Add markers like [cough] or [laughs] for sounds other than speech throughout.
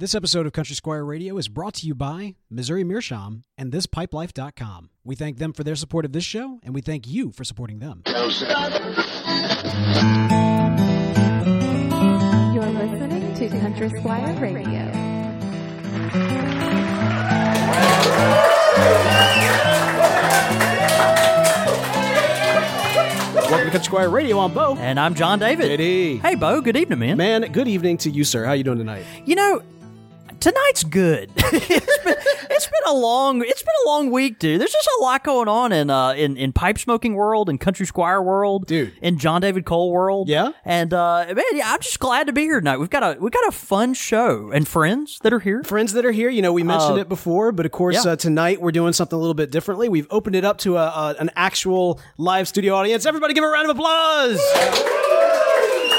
This episode of Country Squire Radio is brought to you by Missouri Meerschaum and ThisPipeLife.com. We thank them for their support of this show, and we thank you for supporting them. You're listening to Country Squire Radio. Welcome to Country Squire Radio. I'm Bo. And I'm John David. Eddie. Hey, Bo. Good evening, man. Man, good evening to you, sir. How you doing tonight? You know, tonight's good. [laughs] it's, been, it's been a long it's been a long week, dude. There's just a lot going on in uh in, in pipe smoking world, in country squire world, Dude. in John David Cole world. Yeah? And uh man, yeah, I'm just glad to be here tonight. We've got a we've got a fun show and friends that are here. Friends that are here, you know, we mentioned Uh, it before, but of course, yeah. uh, tonight we're doing something a little bit differently. We've opened it up to a, a, an actual live studio audience. Everybody give a round of applause.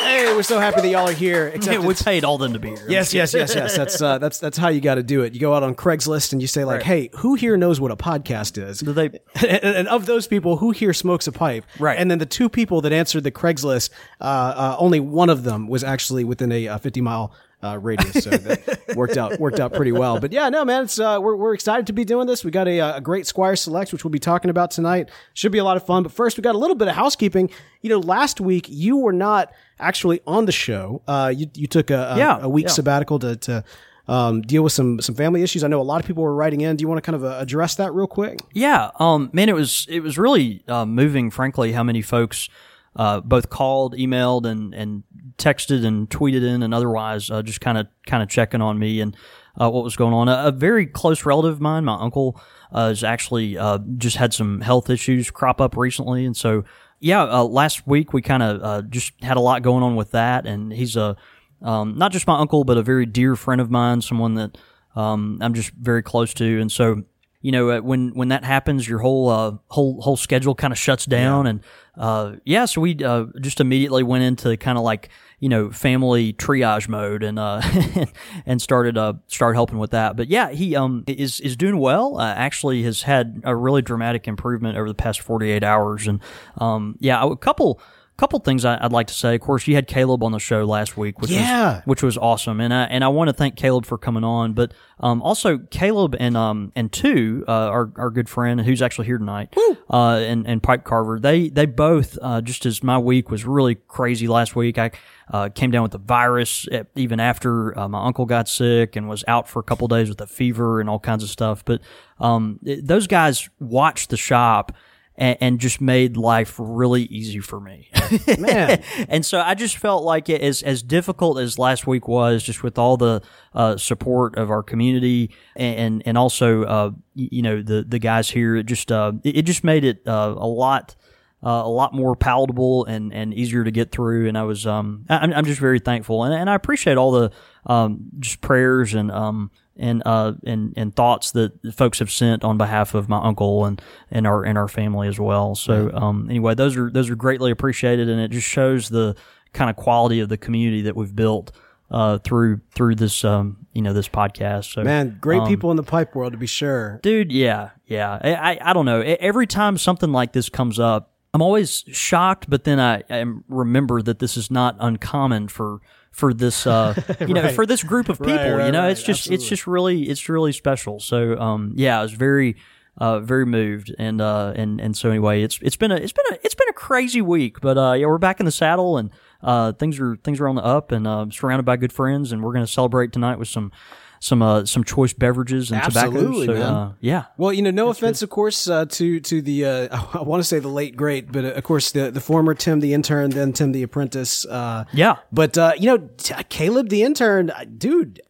Hey, we're so happy that y'all are here. [laughs] Except we it's- paid all them to be here. Yes, yes, yes, yes. That's uh, that's that's how you got to do it. You go out on Craigslist and you say like, "Hey, who here knows what a podcast is?" Do they [laughs] and, and of those people, who here smokes a pipe? Right. And then the two people that answered the Craigslist, uh, uh, only one of them was actually within a uh, 50 mile uh, radius, so that [laughs] worked out worked out pretty well. But yeah, no, man, it's uh, we're we're excited to be doing this. We got a, uh, a great Squire Select, which we'll be talking about tonight. Should be a lot of fun. But first, we got a little bit of housekeeping. You know, last week you were not actually on the show. Uh, you you took a, a, Yeah, a week yeah. sabbatical to. to um, deal with some some family issues. I know a lot of people were writing in. Do you want to kind of uh, address that real quick? Yeah, um, man, it was it was really uh, moving, frankly, how many folks uh, both called, emailed, and and texted and tweeted in, and otherwise uh, just kind of kind of checking on me and uh, what was going on. A, a very close relative of mine, my uncle, uh, has actually uh, just had some health issues crop up recently, and so yeah, uh, last week we kind of uh, just had a lot going on with that, and he's a um, not just my uncle, but a very dear friend of mine, someone that um, I'm just very close to, and so you know uh, when when that happens, your whole uh, whole whole schedule kind of shuts down, and uh, yeah, so we uh, just immediately went into kind of like you know family triage mode, and uh, [laughs] and started uh started helping with that. But yeah, he um is is doing well. Uh, actually, has had a really dramatic improvement over the past 48 hours, and um yeah, a couple. Couple things I, I'd like to say. Of course, you had Caleb on the show last week, which Yeah. was which was awesome, and I and I want to thank Caleb for coming on, but um, also Caleb and um and two uh, our our good friend who's actually here tonight, uh, and and Pipe Carver, they they both uh, just as my week was really crazy last week, I uh, came down with the virus eh, even after uh, my uncle got sick and was out for a couple days with a fever and all kinds of stuff, but um it- those guys watched the shop. And, and just made life really easy for me. [laughs] Man. [laughs] and so I just felt like it as as difficult as last week was, just with all the uh, support of our community and and also uh, you know the the guys here. It just uh, it, just made it uh, a lot. Uh, a lot more palatable and, and easier to get through, and I was um I- I'm, I'm just very thankful, and, and I appreciate all the um just prayers and um and uh and and thoughts that folks have sent on behalf of my uncle and and our and our family as well. So um anyway, those are those are greatly appreciated, and it just shows the kind of quality of the community that we've built uh through through this um you know this podcast. So Man, great um, people in the pipe world to be sure. dude yeah yeah I, I i don't know every time something like this comes up i'm always shocked but then i, I remember that this is not uncommon for for this uh [laughs] you know Right. for this group of people Right, right, you know it's just Absolutely. it's just really it's really special so um yeah i was very uh, very moved and uh and and so anyway it's it's been a it's been a it's been a crazy week but uh yeah we're back in the saddle and uh things are things are on the up and uh surrounded by good friends and we're gonna celebrate tonight with some some uh some choice beverages and Absolutely, tobacco so man. uh yeah Well, you know, no offense, of course, uh, to to the uh, [laughs] I want to say the late great, but uh, of course the the former Tim the intern, then Tim the apprentice. Uh, Yeah. But uh, you know, t- Caleb the intern, dude,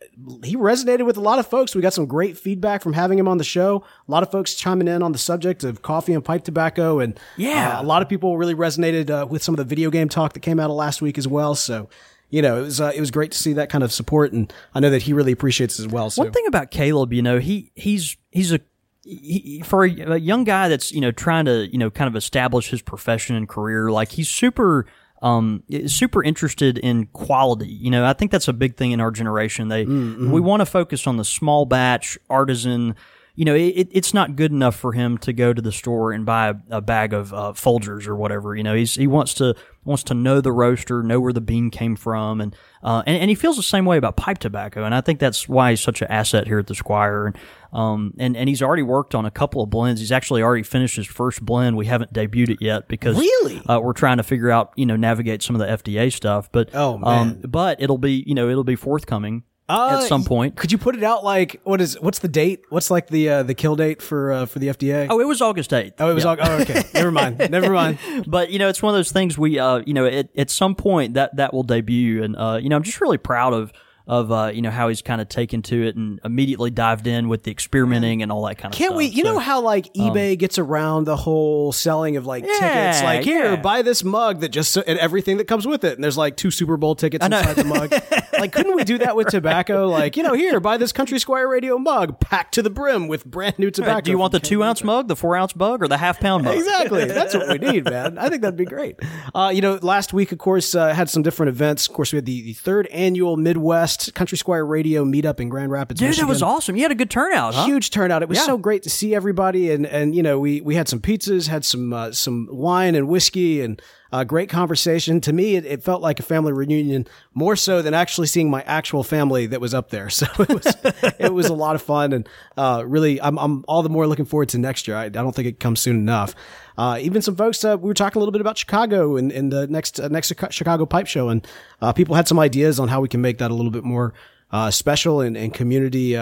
he resonated with a lot of folks. We got some great feedback from having him on the show. A lot of folks chiming in on the subject of coffee and pipe tobacco, and Yeah. a lot of people really resonated uh, with some of the video game talk that came out of last week as well. So. You know, it was uh, it was great to see that kind of support, and I know that he really appreciates it as well. So One thing about Caleb, you know, he he's he's a he, for a, a young guy that's you know trying to you know kind of establish his profession and career. Like he's super um, super interested in quality. You know, I think that's a big thing in our generation. They we want to focus on the small batch artisan. You know, it, it's not good enough for him to go to the store and buy a, a bag of uh, Folgers or whatever. You know, he's he wants to wants to know the roaster, know where the bean came from, and uh, and, and he feels the same way about pipe tobacco. And I think that's why he's such an asset here at the Squire. And um, and and he's already worked on a couple of blends. He's actually already finished his first blend. We haven't debuted it yet because Really? uh, we're trying to figure out you know navigate some of the FDA stuff. But Oh, man. um, but it'll be you know it'll be forthcoming Uh, at some point. Could you put it out like what is what's the date? What's like the uh, the kill date for uh, for the FDA? Oh, it was August eighth. Oh, it was all, oh okay. [laughs] Never mind. Never mind. [laughs] but you know, it's one of those things we, uh, you know, at, at some point that that will debut, and uh, you know, I'm just really proud of of uh, you know how he's kind of taken to it and immediately dived in with the experimenting and all that kind of stuff. Can't stuff. we? You So- know how like eBay gets around the whole selling of like tickets. Like here, yeah. buy this mug that just and everything that comes with it. And there's like two Super Bowl tickets inside the mug. [laughs] like, couldn't we do that with [laughs] tobacco? Like, you know, here, buy this Country Squire Radio mug packed to the brim with brand new tobacco. Do you want the two ounce mug, the four ounce mug, or the half pound mug? Exactly. [laughs] That's what we need, man. I think that'd be great. Uh, you know, last week, of course, uh, had some different events. Of course, we had the, the third annual Midwest Country Squire Radio meetup in Grand Rapids, Dude, Michigan. that was awesome. You had a good turnout, huh? Huge turnout. It was Yeah. so great to see everybody, and and you know we we had some pizzas, had some uh, some wine and whiskey, and uh, great conversation. To me, it, it felt like a family reunion more so than actually seeing my actual family that was up there. [laughs] So it was it was a lot of fun, and uh, really, I'm I'm all the more looking forward to next year. I, I don't think it comes soon enough. Uh, even some folks, uh, we were talking a little bit about Chicago and in, the next uh, next Chicago Pipe Show, and uh, people had some ideas on how we can make that a little bit more uh, special and, and community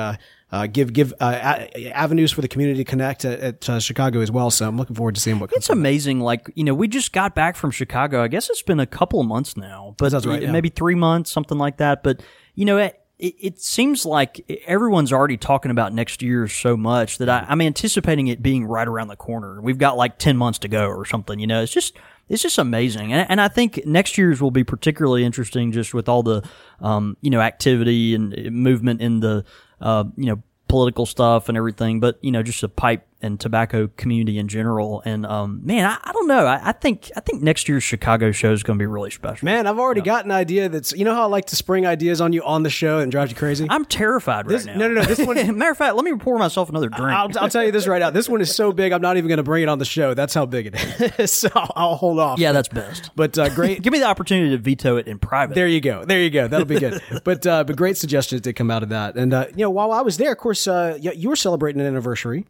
uh, give give uh, a- avenues for the community to connect at, at uh, Chicago as well. So I'm looking forward to seeing what comes. It's amazing. Like you know, we just got back from Chicago. I guess it's been a couple of months now, but Sounds right, yeah. maybe three months, something like that. But you know, it, it, it seems like everyone's already talking about next year so much that I, I'm anticipating it being right around the corner. We've got like ten months to go or something. You know, it's just it's just amazing, and, and I think next year's will be particularly interesting, just with all the um, you know activity and movement in the uh, you know political stuff and everything, but you know, just a pipe and tobacco community in general. And um, man, I, I don't know. I, I think I think next year's Chicago show is going to be really special. Man, I've already got an idea that's you know how I like to spring ideas on you on the show and drive you crazy. I'm terrified right now. no, no, no, this one- [laughs] Matter of fact, let me pour myself another drink. I'll, I'll tell you this right now. This one is so big, I'm not even going to bring it on the show. That's how big it is. [laughs] so I'll, I'll hold off. yeah, that's best. But uh, great. [laughs] Give me the opportunity to veto it in private. There you go. There you go. That'll be good. but uh, but great suggestions did come out of that. And uh, you know, while I was there, of course, uh, you were celebrating an anniversary,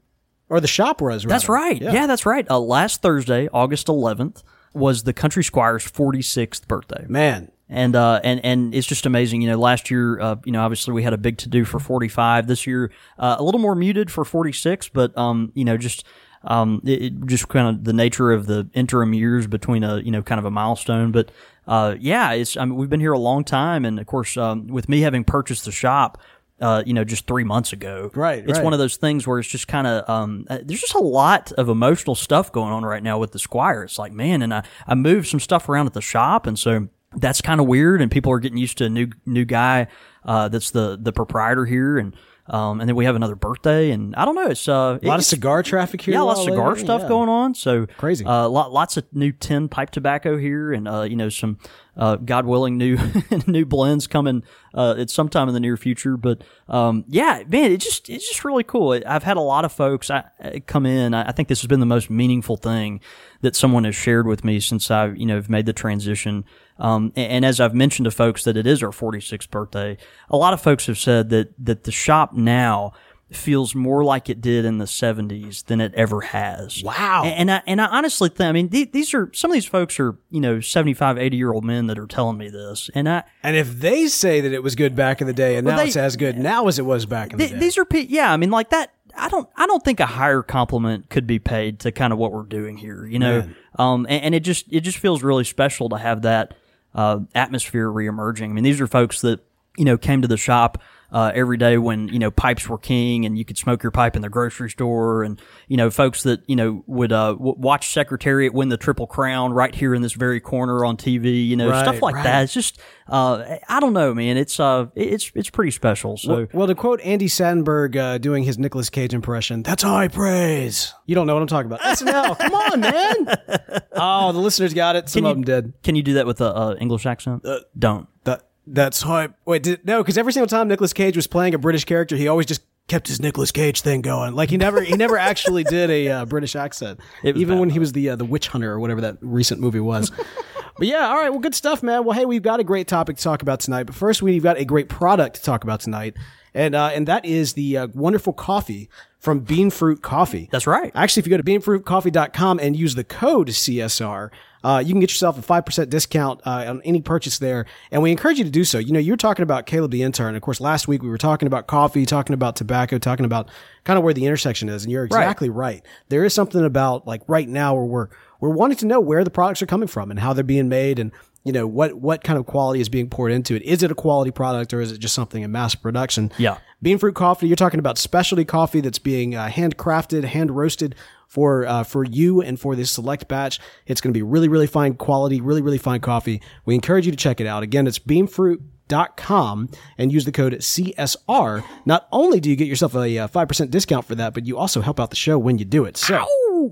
or the shop was. Rather. That's right. Yeah, that's right. Uh, last Thursday, August 11th, was the Country Squire's 46th birthday. man. and uh, and and it's just amazing. You know, last year, uh, you know, obviously we had a big to do for 45. This year, uh, a little more muted for 46, but um, you know, just um, it, it just kind of the nature of the interim years between a you know kind of a milestone. But uh, yeah, it's I mean we've been here a long time, and of course, um, with me having purchased the shop. Uh, you know, just three months ago. Right, It's right. one of those things where it's just kind of um, uh, there's just a lot of emotional stuff going on right now with the Squire. It's like, man, and I I moved some stuff around at the shop, and so that's kind of weird, and people are getting used to a new new guy uh, that's the the proprietor here, and um, and then we have another birthday, and I don't know, it's uh, A lot of cigar traffic here. yeah, a lot of cigar later. stuff Yeah. going on. So Crazy. Uh, lot, lots of new tin pipe tobacco here, and uh, you know some, uh, God willing, new [laughs] new blends coming uh, at some time in the near future. But um, yeah, man, it just it's just really cool. I've had a lot of folks I, I come in. I, think this has been the most meaningful thing that someone has shared with me since I you know made the transition. Um, and, and as I've mentioned to folks that it is our 46th birthday, a lot of folks have said that that the shop now feels more like it did in the 70s than it ever has. Wow. And, and I and I honestly think I mean the- these are some of these folks are, you know, 75, 80 year old men that are telling me this. And I And if they say that it was good back in the day, and now they- it's as good now as it was back in the th- day, these are pe- yeah, I mean like that I don't I don't think a higher compliment could be paid to kind of what we're doing here, you know. Um and, and it just it just feels really special to have that uh atmosphere reemerging. I mean these are folks that, you know, came to the shop uh, every day when you know pipes were king and you could smoke your pipe in the grocery store and you know folks that you know would uh, w- watch Secretariat win the Triple Crown right here in this very corner on TV you know Right, stuff like right. that it's just uh, I don't know man it's uh it's it's pretty special so Well, to quote Andy Samberg uh, doing his Nicolas Cage impression, that's high praise. You don't know what I'm talking about. SNL, come on, man. [laughs] Oh, the listeners got it. Some of them did. Can you do that with a uh, English accent? Don't. That that's hype. Wait, did, no, because every single time Nicolas Cage was playing a British character, he always just kept his Nicolas Cage thing going. Like he never he never [laughs] actually did a uh, British accent, even bad, when he was the uh, the witch hunter or whatever that recent movie was. [laughs] but yeah, all right, well, good stuff, man. Well, hey, we've got a great topic to talk about tonight. But first, we've got a great product to talk about tonight, and uh, and that is the uh, wonderful coffee from Bean Fruit Coffee. That's right. Actually, if you go to beanfruitcoffee.com and use the code CSR, uh, you can get yourself a 5% discount uh, on any purchase there. And we encourage you to do so. You know, you're talking about Caleb the intern. Of course, last week we were talking about coffee, talking about tobacco, talking about kind of where the intersection is. And you're exactly right. There is something about like right now where we're, we're wanting to know where the products are coming from and how they're being made and you know what what kind of quality is being poured into it is it a quality product or is it just something in mass production Yeah. Bean fruit coffee. You're talking about specialty coffee that's being uh, handcrafted, hand roasted for uh, for you and for this select batch. It's going to be really, really fine quality, really, really fine coffee. We encourage you to check it out. Again, it's beanfruit.com and use the code CSR. Not only do you get yourself a uh, 5% discount for that, but you also help out the show when you do it. So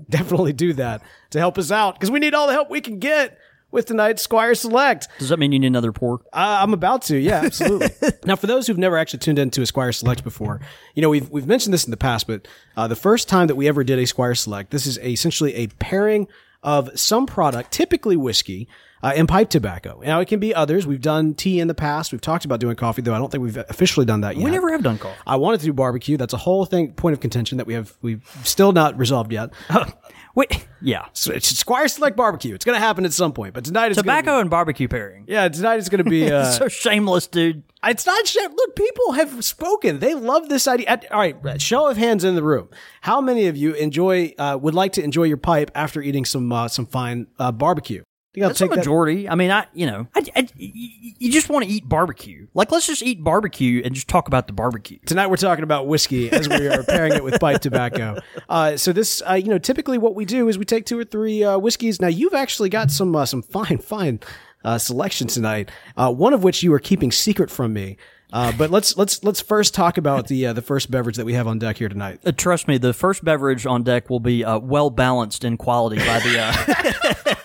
[laughs] definitely do that to help us out because we need all the help we can get with tonight's Squire Select. Does that mean you need another pour? Uh, I'm about to, yeah, absolutely. [laughs] now, for those who've never actually tuned into a Squire Select before, you know we've we've mentioned this in the past, but uh, the first time that we ever did a Squire Select, this is essentially a pairing of some product, typically whiskey. Uh, and pipe tobacco. Now it can be others. We've done tea in the past. We've talked about doing coffee, though I don't think we've officially done that yet. We never have done coffee. I wanted to do barbecue. That's a whole thing, point of contention that we have we've still not resolved yet. [laughs] Wait, yeah. So it's Squire Select barbecue. It's going to happen at some point, but tonight is gonna Tobacco and barbecue pairing. Yeah, tonight is going to be. [laughs] Uh, so shameless, dude. It's not. Look, people have spoken. They love this idea. All right, show of hands in the room. How many of you enjoy uh, would like to enjoy your pipe after eating some uh, some fine uh, barbecue? I'll That's take that. majority. I mean, I you know, I, I- you just want to eat barbecue. Like, let's just eat barbecue and just talk about the barbecue. Tonight we're talking about whiskey as we are pairing it with pipe tobacco. [laughs] Uh, so this, uh, you know, typically what we do is we take two or three uh, whiskeys. Now you've actually got some uh, some fine fine uh, selection tonight. Uh, one of which you are keeping secret from me. Uh, but let's let's let's first talk about the uh, the first beverage that we have on deck here tonight. Uh, trust me, the first beverage on deck will be uh, well balanced in quality by the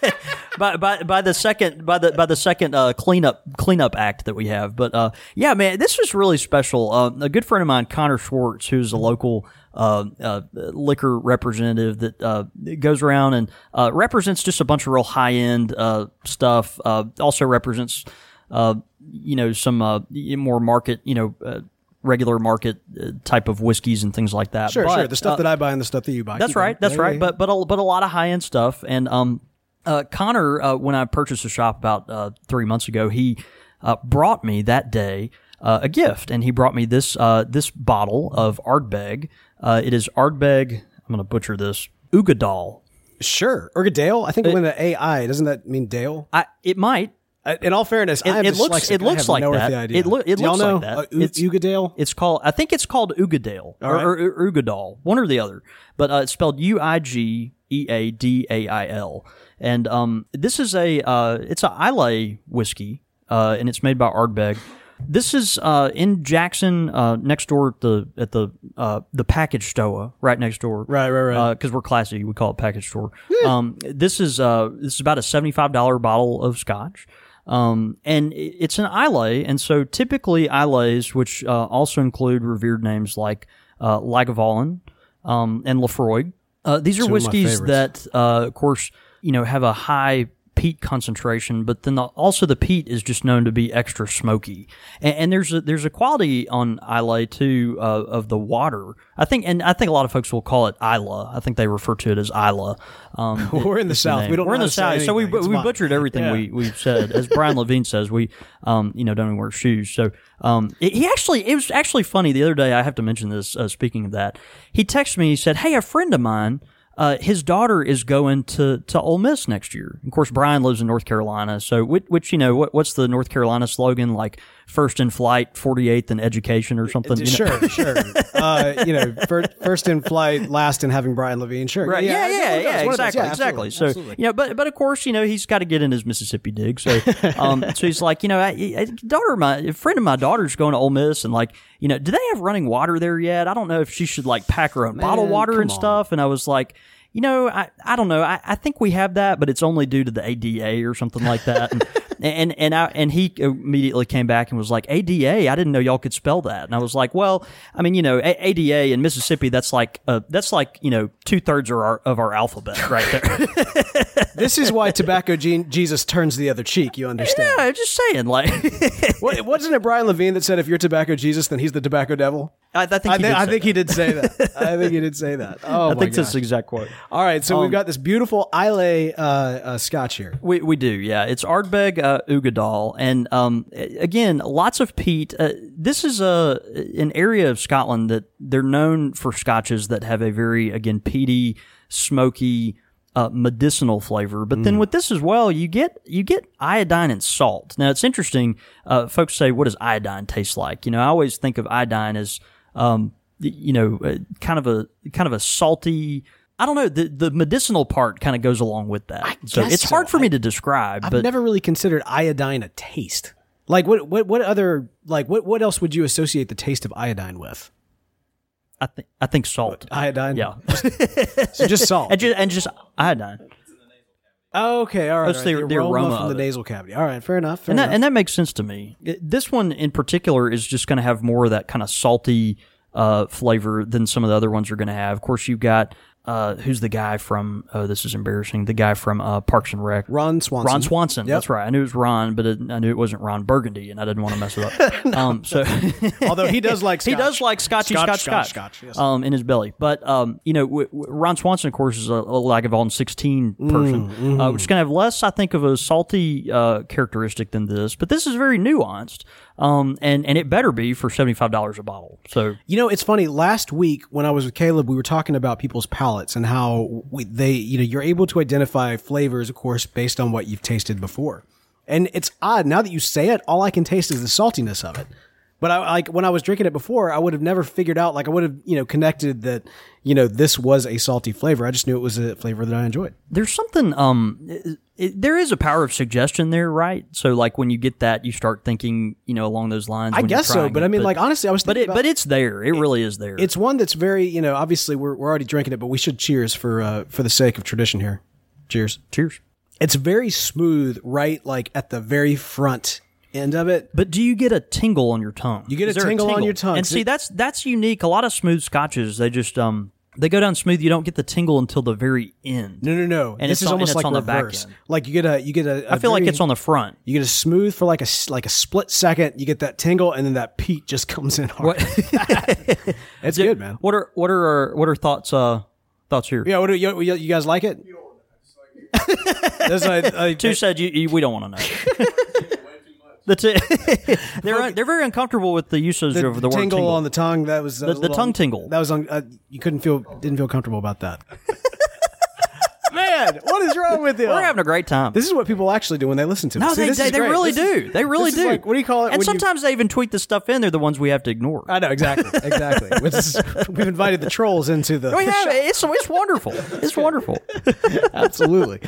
uh, [laughs] by, by by the second by the by the second uh, cleanup cleanup act that we have. But uh, yeah, man, this was really special. Uh, a good friend of mine, Connor Schwartz, who's a local. Uh, uh, liquor representative that uh, goes around and uh, represents just a bunch of real high end uh, stuff. Uh, also represents, uh, you know, some uh, more market, you know, uh, regular market uh, type of whiskeys and things like that. Sure, But, sure. The stuff uh, that I buy and the stuff that you buy. that's Keep right. That's Yeah, right. yeah, But but a, but a lot of high end stuff. And um, uh, Connor, uh, when I purchased the shop about uh, three months ago, he uh, brought me that day uh, a gift, and he brought me this uh, this bottle of Ardbeg. Uh, it is Ardbeg. I'm going to butcher this. Ugadal. yeah. sure. Urgadale. I think when the AI doesn't that mean Dale? I it might. Uh, In all fairness, It- it looks- it looks like no that. It loo- it looks like that. Uh, U- It's- Ugadale. It's called. I think it's called Ugadale or, right. or, or Ugadal, one or the other. But uh, it's spelled U I G E A D A I L. And um, this is a uh, it's a Islay whiskey, uh, and it's made by Ardbeg. This is uh, in Jackson, uh, next door at the at the uh, the package store, right next door. Right, right, right. Because we're classy, we call it package store. Um, this is uh, this is about a seventy five dollar bottle of scotch. Um, and it's an Islay, and so typically Islays, which uh, also include revered names like uh, Lagavulin um, and Laphroaig, uh, these are Two whiskeys that, uh, of course, you know, have a high peat concentration, but then the, also the peat is just known to be extra smoky. And, and there's a, there's a quality on Islay too uh, of the water. I think, and I think a lot of folks will call it Isla. I think they refer to it as Isla. Um, [laughs] We're in the South. We don't We're in the how to say South, so we. It's we butchered everything Yeah. we said. As Brian Levine says, we um you know don't even wear shoes. So um it- he actually it was actually funny the other day. I have to mention this. Uh, speaking of that, he texted me. He said, "Hey, a friend of mine." Uh, his daughter is going to, to Ole Miss next year. Of course, Brian lives in North Carolina. So, which, which you know, what, what's the North Carolina slogan? Like first in flight, 48th in education or something? you know? Sure, [laughs] sure. Uh, you know, first, in flight, last in having Brian Levine. Sure. Right. Yeah, yeah, yeah, one exactly, Yeah, exactly. So absolutely. you know, but but of course, you know, he's got to get in his Mississippi dig. So, [laughs] um, so he's like, you know, I, I, daughter, my a friend of my daughter's going to Ole Miss, and like, you know, do they have running water there yet? I don't know if she should like pack her own bottled Man, water and on. stuff. And I was like. You know, I, I don't know. I, I think we have that, but it's only due to the ADA or something like that. And, and and I, and he immediately came back and was like ADA. I didn't know y'all could spell that. And I was like, well, I mean, you know, A- ADA in Mississippi, that's like uh, that's like you know two thirds of our of our alphabet right there. [laughs] [laughs] This is why tobacco Jesus turns the other cheek. You understand? yeah, I'm just saying, like, [laughs] What, wasn't it Brian Levine that said if you're tobacco Jesus, then he's the tobacco devil? I, I think I, did I say think that. he did say that. I think he did say that. Oh I think that's gosh. the exact quote. All right, so we've Um, got this beautiful Islay uh, uh, Scotch here. We, we do, yeah. It's Ardbeg uh, Uigeadail, and um, again, lots of peat. Uh, this is a an area of Scotland that they're known for scotches that have a very again peaty, smoky, uh, medicinal flavor. But then with this as well, you get you get iodine and salt. Now it's interesting. Uh, folks say, "What does iodine taste like?" You know, I always think of iodine as um, you know, uh, kind of a kind of a salty. I don't know. The the medicinal part kind of goes along with that. so guess it's so. hard for me to describe. I've but never really considered iodine a taste. Like what? What? What other? Like what? What else would you associate the taste of iodine with? I think I think salt. Iodine. Yeah, [laughs] So just salt. and just and just iodine, Oh, okay. All right. That's right. the- The, the aroma, aroma from the nasal cavity. All right. Fair enough. Fair and that enough. and that makes sense to me. This one in particular is just going to have more of that kind of salty uh, flavor than some of the other ones are going to have. Of course, you've got uh, who's the guy from? Oh, this is embarrassing. The guy from uh, Parks and Rec. Ron Swanson. Ron Swanson. Yep. That's right. I knew it was Ron, but it, I knew it wasn't Ron Burgundy, and I didn't want to mess it up. [laughs] um, so [laughs] Although he does like scotch. [laughs] he does like Scotchy Scotch, Scotch Scotch, Scotch, Scotch, yes. um, in his belly. But um, you know, w- w- Ron Swanson, of course, is a, a Lagavulin 16 Mm, person, mm-hmm. uh, which is going to have less, I think, of a salty uh, characteristic than this. But this is very nuanced, um, and and it better be for seventy five dollars a bottle. So You know, it's funny. Last week when I was with Caleb, we were talking about people's palates and how we, they, you know, you're able to identify flavors, of course, based on what you've tasted before. And it's odd now that you say it. All I can taste is the saltiness of it. But I like when I was drinking it before, I would have never figured out. Like I would have, you know, connected that, you know, this was a salty flavor. I just knew it was a flavor that I enjoyed. there's something um it, there is a power of suggestion there right so like when you get that you start thinking you know along those lines I guess so, but it. I mean, like honestly, I was but it about, but it's there it really is there it's one that's very, you know, obviously we're we're already drinking it, but we should cheers for uh, for the sake of tradition here. Cheers. cheers It's very smooth, right? Like at the very front end of it. But do you get a tingle on your tongue? You get Is a tingle on your tongue. And see, that's that's unique. A lot of smooth scotches, they just um they go down smooth. You don't get the tingle until the very end. No, no, no. And this it's is on- almost like on the back end. Like you get a, you get a. I feel like it's on the front. You get a smooth for like a s- like a split second. You get that tingle, and then that peat just [laughs] comes in hard. [laughs] [laughs] it's good, man. What are what are our, what are thoughts uh thoughts here? Yeah, what do you, you you guys like it? That's like, like- Two said you, you we don't want to know. The t- [laughs] [laughs] they're they're very uncomfortable with the usage the, of the, word tingle, tingle on the tongue. That was that The- was the little- tongue tingle. That was on. Uh, you couldn't feel didn't feel comfortable about that. [laughs] what is wrong with [laughs] you? We're having a great time. This is what people actually do when they listen to no, us. See, they, this they, they really This is- do. They really do. like- what do you call it And when you- sometimes they even tweet the stuff in. They're the ones we have to ignore. I know exactly, [laughs] exactly. Which is, we've invited the trolls into the. We have it's it's wonderful. It's wonderful. [laughs] Absolutely.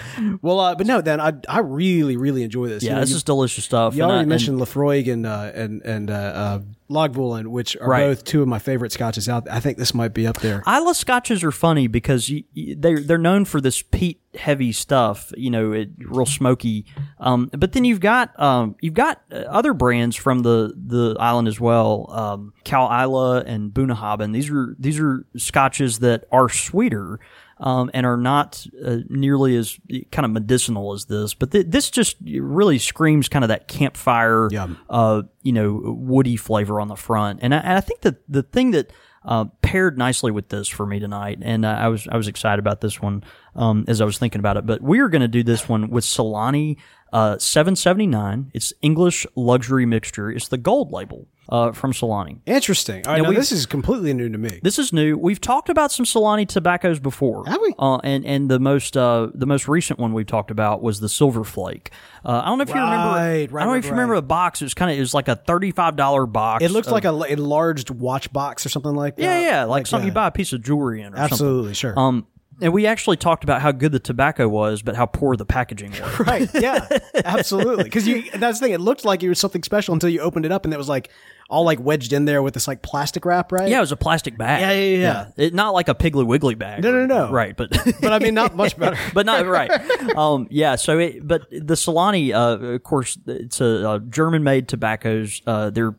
Well, uh, but no, then I I really really enjoy this. You Yeah, know, this you, is delicious stuff. you already and- mentioned Laphroaig and uh, and and uh, uh, Lagavulin, which are Right. both two of my favorite scotches out. I think this might be up there. Isla scotches are funny because you, you, they're they're known for this peat heavy stuff, you know, it, real smoky. Um, but then you've got um, you've got uh, other brands from the, the island as well, um, Caol Ila and Bunnahabhain. These are these are scotches that are sweeter. Um, and are not uh, nearly as kind of medicinal as this, but th- this just really screams kind of that campfire, uh, you know, woody flavor on the front. And I, and I think that the thing that uh, paired nicely with this for me tonight, and uh, I was I was excited about this one um, as I was thinking about it. But we are going to do this one with Solani uh, 779. It's English luxury mixture. It's the gold label uh, from Solani. Interesting. All right, Now now this is completely new to me. This is new. We've talked about some Solani tobaccos before. Have we? Uh, and and the most uh, the most recent one we've talked about was the Silver Flake. Uh, I don't know if you remember. Right, I don't know right, if you remember the box. It was kind of it was like a thirty five dollar box. It looks of- like a enlarged watch box or something like that. yeah yeah like, something uh, you buy a piece of jewelry in or something. Absolutely, sure. Um, and we actually talked about how good the tobacco was, but how poor the packaging was. [laughs] right. Yeah. [laughs] absolutely. Because you that's the thing. It looked like it was something special until you opened it up, and it was like all like wedged in there with this like plastic wrap, right? Yeah, it was a plastic bag. Yeah, yeah, yeah. It, not like a Piggly Wiggly bag. No, no, no. Right, but [laughs] but I mean, not much better. but not right. Um, yeah. So, it, but the Solani, uh, of course, it's a, uh German-made tobaccos. Uh, they're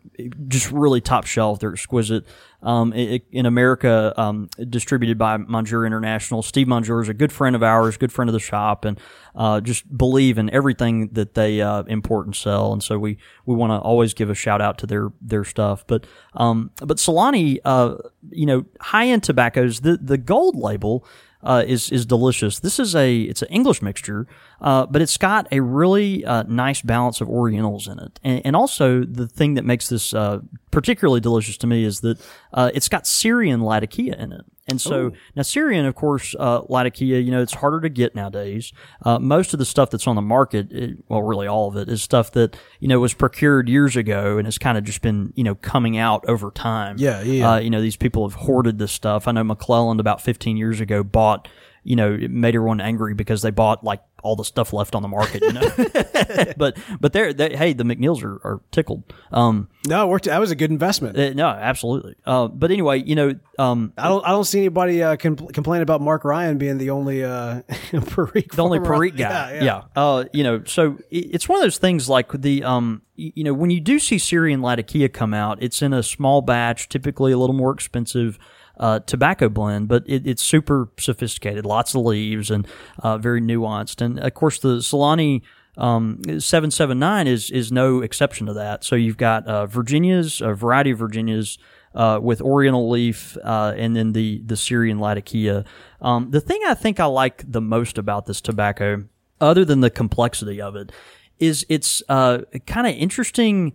just really top shelf. They're exquisite. Um, in America, um, distributed by Monjour International. Steve Monjour is a good friend of ours, good friend of the shop, and uh, just believe in everything that they uh, import and sell. And so we we want to always give a shout out to their their stuff. But um, but Solani, uh, you know, high end tobaccos, the the gold label uh, is is delicious. This is a it's an English mixture, uh, but it's got a really uh, nice balance of Orientals in it, and, and also the thing that makes this uh, particularly delicious to me is that uh, it's got Syrian Latakia in it. And so now Syrian, of course, uh, Latakia, you know, it's harder to get nowadays. Uh, most of the stuff that's on the market, it, well, really all of it is stuff that, you know, was procured years ago and has kind of just been, you know, coming out over time. Yeah, yeah, yeah. Uh, you know, these people have hoarded this stuff. I know McClelland about 15 years ago bought, you know, it made everyone angry because they bought like all the stuff left on the market, you know. [laughs] but, but they're, they, hey, the McNeils are, are tickled. Um, no, it worked. That was a good investment. uh, no, absolutely. Uh, but anyway, you know, um, I don't. I don't see anybody uh, compl- complain about Mark Ryan being the only uh, [laughs] Perique. the only. Perique guy. Yeah, yeah. Uh, you know, so it, it's one of those things like the, um, you know, when you do see Syrian Latakia come out, it's in a small batch, typically a little more expensive. Uh, tobacco blend, but it, it's super sophisticated, lots of leaves and uh, very nuanced. And of course, the Solani um, 779 is is no exception to that. So you've got uh, Virginias, a variety of Virginias uh, with Oriental leaf, uh, and then the the Syrian Latakia. Um, the thing I think I like the most about this tobacco, other than the complexity of it, is its uh, kind of interesting.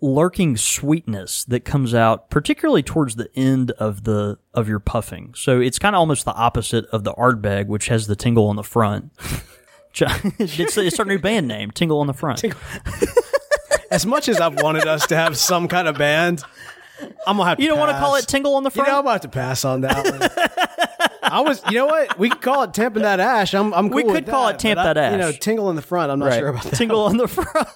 Lurking sweetness that comes out particularly towards the end of the of your puffing so it's kind of almost the opposite of the Ardbeg which has the tingle on the front [laughs] [laughs] it's, it's our new band name tingle on the front [laughs] As much as I've wanted us to have some kind of band, I'm gonna have. To you don't want to call it tingle on the Front. You know, I'm about to pass on that one. I was, you know what? We could call it tamping that ash. I'm, I'm. Cool We could call that, it tamp that I- that You know, tingle in the front. I'm not sure about that. tingle on the front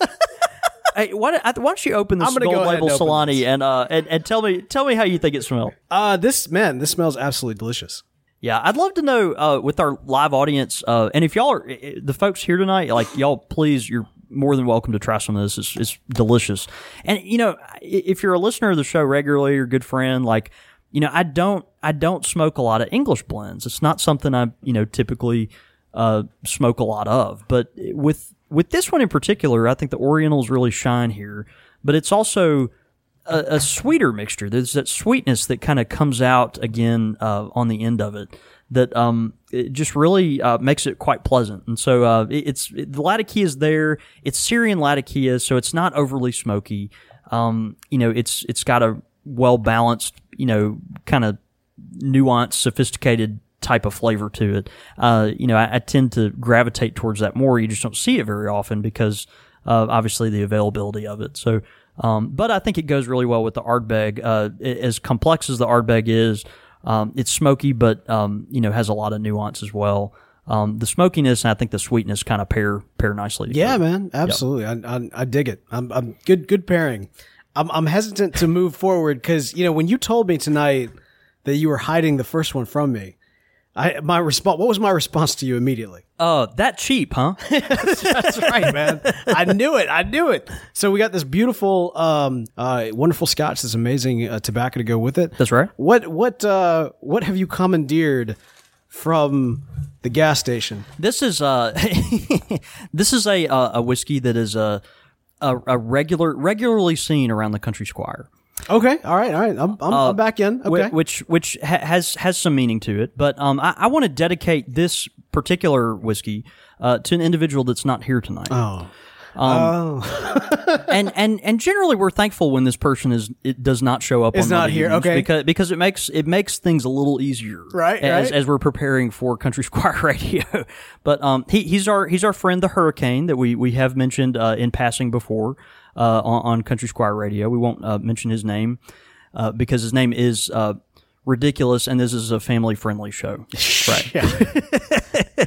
Hey, why, don't- why don't you open this gold go label and Solani this. and uh and, and tell me tell me how you think it smells? Uh, this man, this smells absolutely delicious. Yeah, I'd love to know uh, with our live audience, uh, and if y'all are the folks here tonight, like y'all, please, you're more than welcome to try some of this. It's, it's delicious, and you know, if you're a listener of the show regularly or good friend, like you know, I don't, I don't smoke a lot of English blends. It's not something I, you know, typically uh, smoke a lot of. But with with this one in particular, I think the Orientals really shine here. But it's also a, a sweeter mixture. There's that sweetness that kind of comes out again uh, on the end of it that um, it just really uh, makes it quite pleasant. And so uh, it, it's it, the Latakia is there. It's Syrian Latakia, so it's not overly smoky. Um, you know, it's it's got a well balanced, you know, kind of nuanced, sophisticated type of flavor to it. Uh, you know, I, I tend to gravitate towards that more. You just don't see it very often because uh, obviously the availability of it. So, um, but I think it goes really well with the Ardbeg. Uh, as complex as the Ardbeg is, um, it's smoky, but um, you know has a lot of nuance as well. Um, the smokiness and I think the sweetness kind of pair pair nicely. Together. Yeah, man, absolutely. I, I I dig it. I'm I'm good good pairing. I'm I'm hesitant to move forward because you know when you told me tonight that you were hiding the first one from me, I my response. What was my response to you immediately? Uh, that cheap, huh? [laughs] That's right, man. I knew it. I knew it. So we got this beautiful, um, uh, wonderful Scotch. This amazing uh, tobacco to go with it. That's right. What what uh, what have you commandeered from the gas station? This is uh, [laughs] this is a uh, a whiskey that is a, a a regular regularly seen around the country squire. Okay, all right, all right. I'm I'm, I'm back in. Okay, which which ha- has has some meaning to it. But um, I, I want to dedicate this particular whiskey uh, to an individual that's not here tonight. oh, Oh. [laughs] and and and generally, we're thankful when this person is it does not show up. On not here, okay. because because it makes it makes things a little easier, Right, As right. as we're preparing for Country [laughs] Squire Radio. But um, he, he's our he's our friend the Hurricane that we we have mentioned uh, in passing before uh, on, on Country Squire Radio. We won't uh, mention his name uh, because his name is. Uh, Ridiculous, and this is a family-friendly show, [laughs] right? [laughs]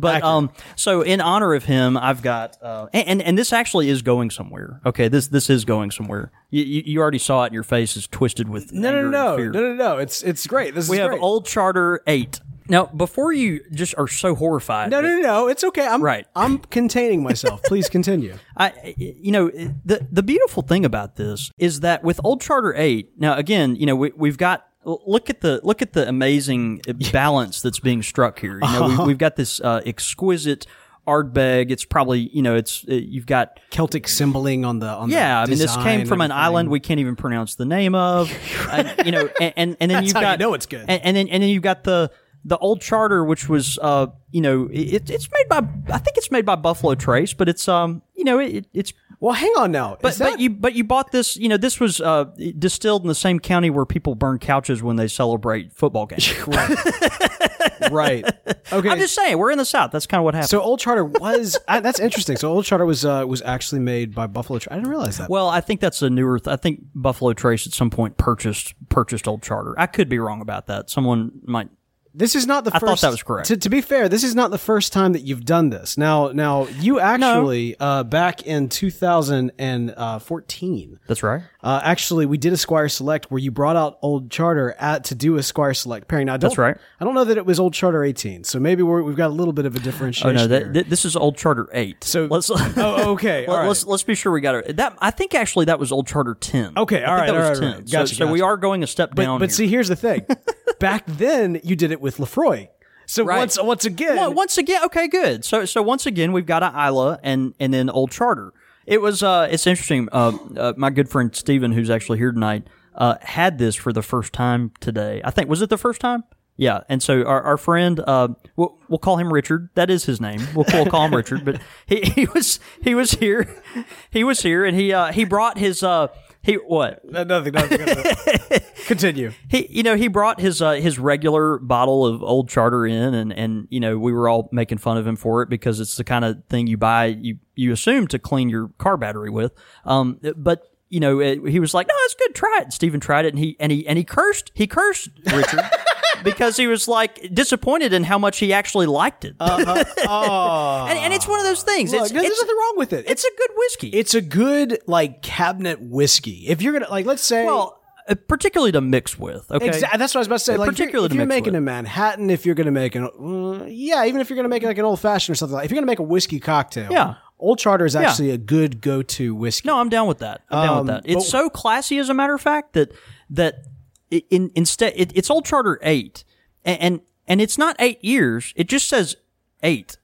But um, so in honor of him, I've got uh, and, and this actually is going somewhere. Okay, this this is going somewhere. You you, you already saw it. Your face is twisted with No, no, no, no, no, no. It's it's great. This We have great. Old Charter Eight. Now, before you just are so horrified, No, no, no, no. It's okay. I'm Right. I'm containing myself. Please continue. [laughs] I, you know, the the beautiful thing about this is that with Old Charter Eight, now again, you know, we, we've got look at the look at the amazing balance that's being struck here. You know, Uh-huh. we, we've got this uh, exquisite Ardbeg. It's probably you know, it's uh, you've got Celtic symboling on the on yeah. I mean, this came from an island we can't even pronounce the name of. [laughs] You know, and and, and then you've how you got know it's good. And, and then and then you've got the. The old charter, which was, uh, you know, it, it's made by, I think it's made by Buffalo Trace, but it's, um, you know, it, it's Well, hang on now. but, that- but you but you bought this. You know, this was uh, distilled in the same county where people burn couches when they celebrate football games. [laughs] right? Okay. I'm just saying, we're in the South. That's kind of what happened. so Old Charter was [laughs] I, that's interesting. So Old Charter was uh, was actually made by Buffalo. Tra- I didn't realize that. well, I think that's a newer. Th- I think Buffalo Trace at some point purchased purchased Old Charter. I could be wrong about that. Someone might. This is not the I first. thought that was correct. To, to be fair, this is not the first time that you've done this. Now, now you actually uh, back in 2014. That's right. Uh, actually, we did a Squire Select where you brought out Old Charter at to do a Squire Select pairing. Now, That's right. I don't know that it was Old Charter 18, so maybe we're, we've got a little bit of a differentiation. Oh no, that, th- this is Old Charter eight. So- let's. [laughs] oh, okay, all Let, right. us let's be sure we got it. That I think actually that was Old Charter ten. Okay, I think right, that all was right, 10. right. So- Gotcha, so, we are going a step but down. but here. see, here's the thing. [laughs] Back then, you did it with Laphroaig. So Right. once once again, Well, once again, okay, good. So, so once again, we've got an Isla and and then Old Charter. It was, uh, it's interesting. Uh, uh, my good friend Steven, who's actually here tonight, uh, had this for the first time today. I think was it the first time? Yeah. And so our, our friend, uh, we'll, we'll call him Richard. That is his name. We'll, we'll call him Richard. But he, [laughs] he was he was here. He was here, and he uh, he brought his uh, he what [laughs] No, nothing, nothing. nothing. Continue. he you know he brought his uh, his regular bottle of old charter in and and you know we were all making fun of him for it because it's the kind of thing you buy you you assume to clean your car battery with um but you know it, he was like no it's good try it and Steven tried it and he and he and he cursed he cursed Richard [laughs] [laughs] because he was like disappointed in how much he actually liked it [laughs] Oh, and, and it's one of those things look, it's, there's it's, nothing wrong with it. it's a good whiskey it's a good like cabinet whiskey. If you're gonna like, let's say, well uh, particularly to mix with okay Exactly. That's what I was about to say. Like, particularly if you're, if you're making with. a Manhattan, if you're going to make an, uh, yeah, even if you're going to make like an old fashioned or something like, if you're going to make a whiskey cocktail, Yeah. Old Charter is actually a good go to whiskey. No, I'm down with that. I'm down Um, with that. It's so classy, as a matter of fact, that that in instead it, it's Old Charter eight, and, and and it's not eight years. It just says eight.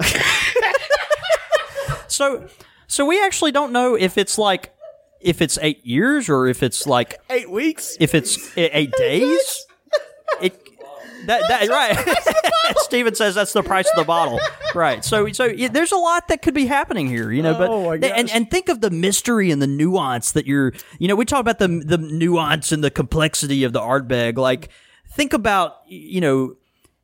[laughs] so so we actually don't know if it's like if it's eight years or if it's like eight weeks. if it's e- eight days. It that that right. [laughs] Steven says that's the price of the bottle. Right. So so yeah, there's a lot that could be happening here, you know. But Oh, my and gosh. and think of the mystery and the nuance that you're. You know, we talk about the the nuance and the complexity of the Ardbeg. Like think about you know.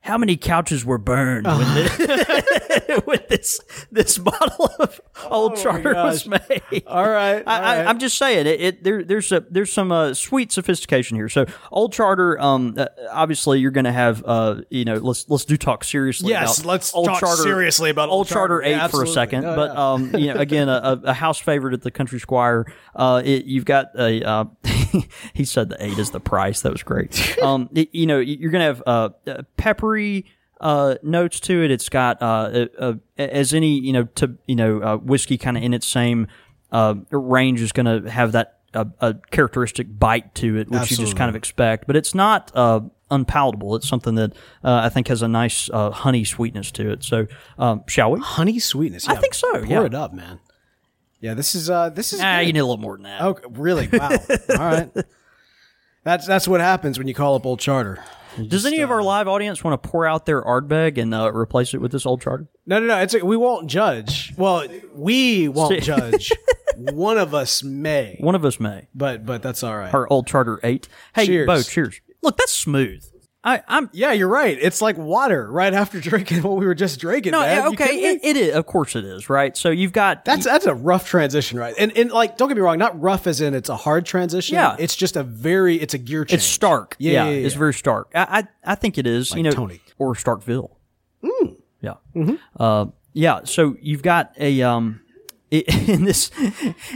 How many couches were burned when, the, [laughs] when this this bottle of old charter was made? All right. I, all right. I, I'm just saying it. it there, there's a there's some uh, sweet sophistication here. So old charter, um, uh, obviously you're going to have, uh, you know, let's let's do talk seriously. Yes, about let's old talk charter, seriously about old Old charter, Charter. eight Yeah, for a second. No, but yeah. um, you know, again, a, a a house favorite at the Country Squire. Uh, it, you've got a. [laughs] [laughs] He said the eight is the price. That was great. [laughs] Um, it- you know, you're going to have uh, uh, peppery uh, notes to it. It's got uh, uh, uh, as any you know to you know uh, whiskey kind of in its same uh, range is going to have that uh, a characteristic bite to it, which you just kind of expect. But it's not uh, unpalatable. It's something that uh, I think has a nice uh, honey sweetness to it. So, um, shall we? honey sweetness. I Yeah, think so, Pour yeah. it up, man. Yeah, this is uh this is Ah, good. you need a little more than that. Okay, really? Wow. [laughs] All right. That's that's what happens when you call up Old Charter. Does any of our live audience want to pour out their Ardbeg and uh, replace it with this old charter? No, no, no. It's a, we won't judge. Well, we won't [laughs] judge. One of us may, One of us may. but but that's all right. Our old charter eight. Hey, Cheers. Bo, cheers. Look, that's smooth. I, I'm Yeah, you're right. It's like water right after [laughs] drinking what we were just drinking. no, man. okay. It, it is, of course, it is right. So you've got That's that's a rough transition, right? And and like, don't get me wrong, not rough as in it's a hard transition. Yeah. it's just a very it's a gear change. It's stark. Yeah, Yeah, yeah, yeah, it's yeah. very stark. I, I I think it is. you know, Tony. or Starkville. Yeah. Uh, yeah. So you've got a um, [laughs] in this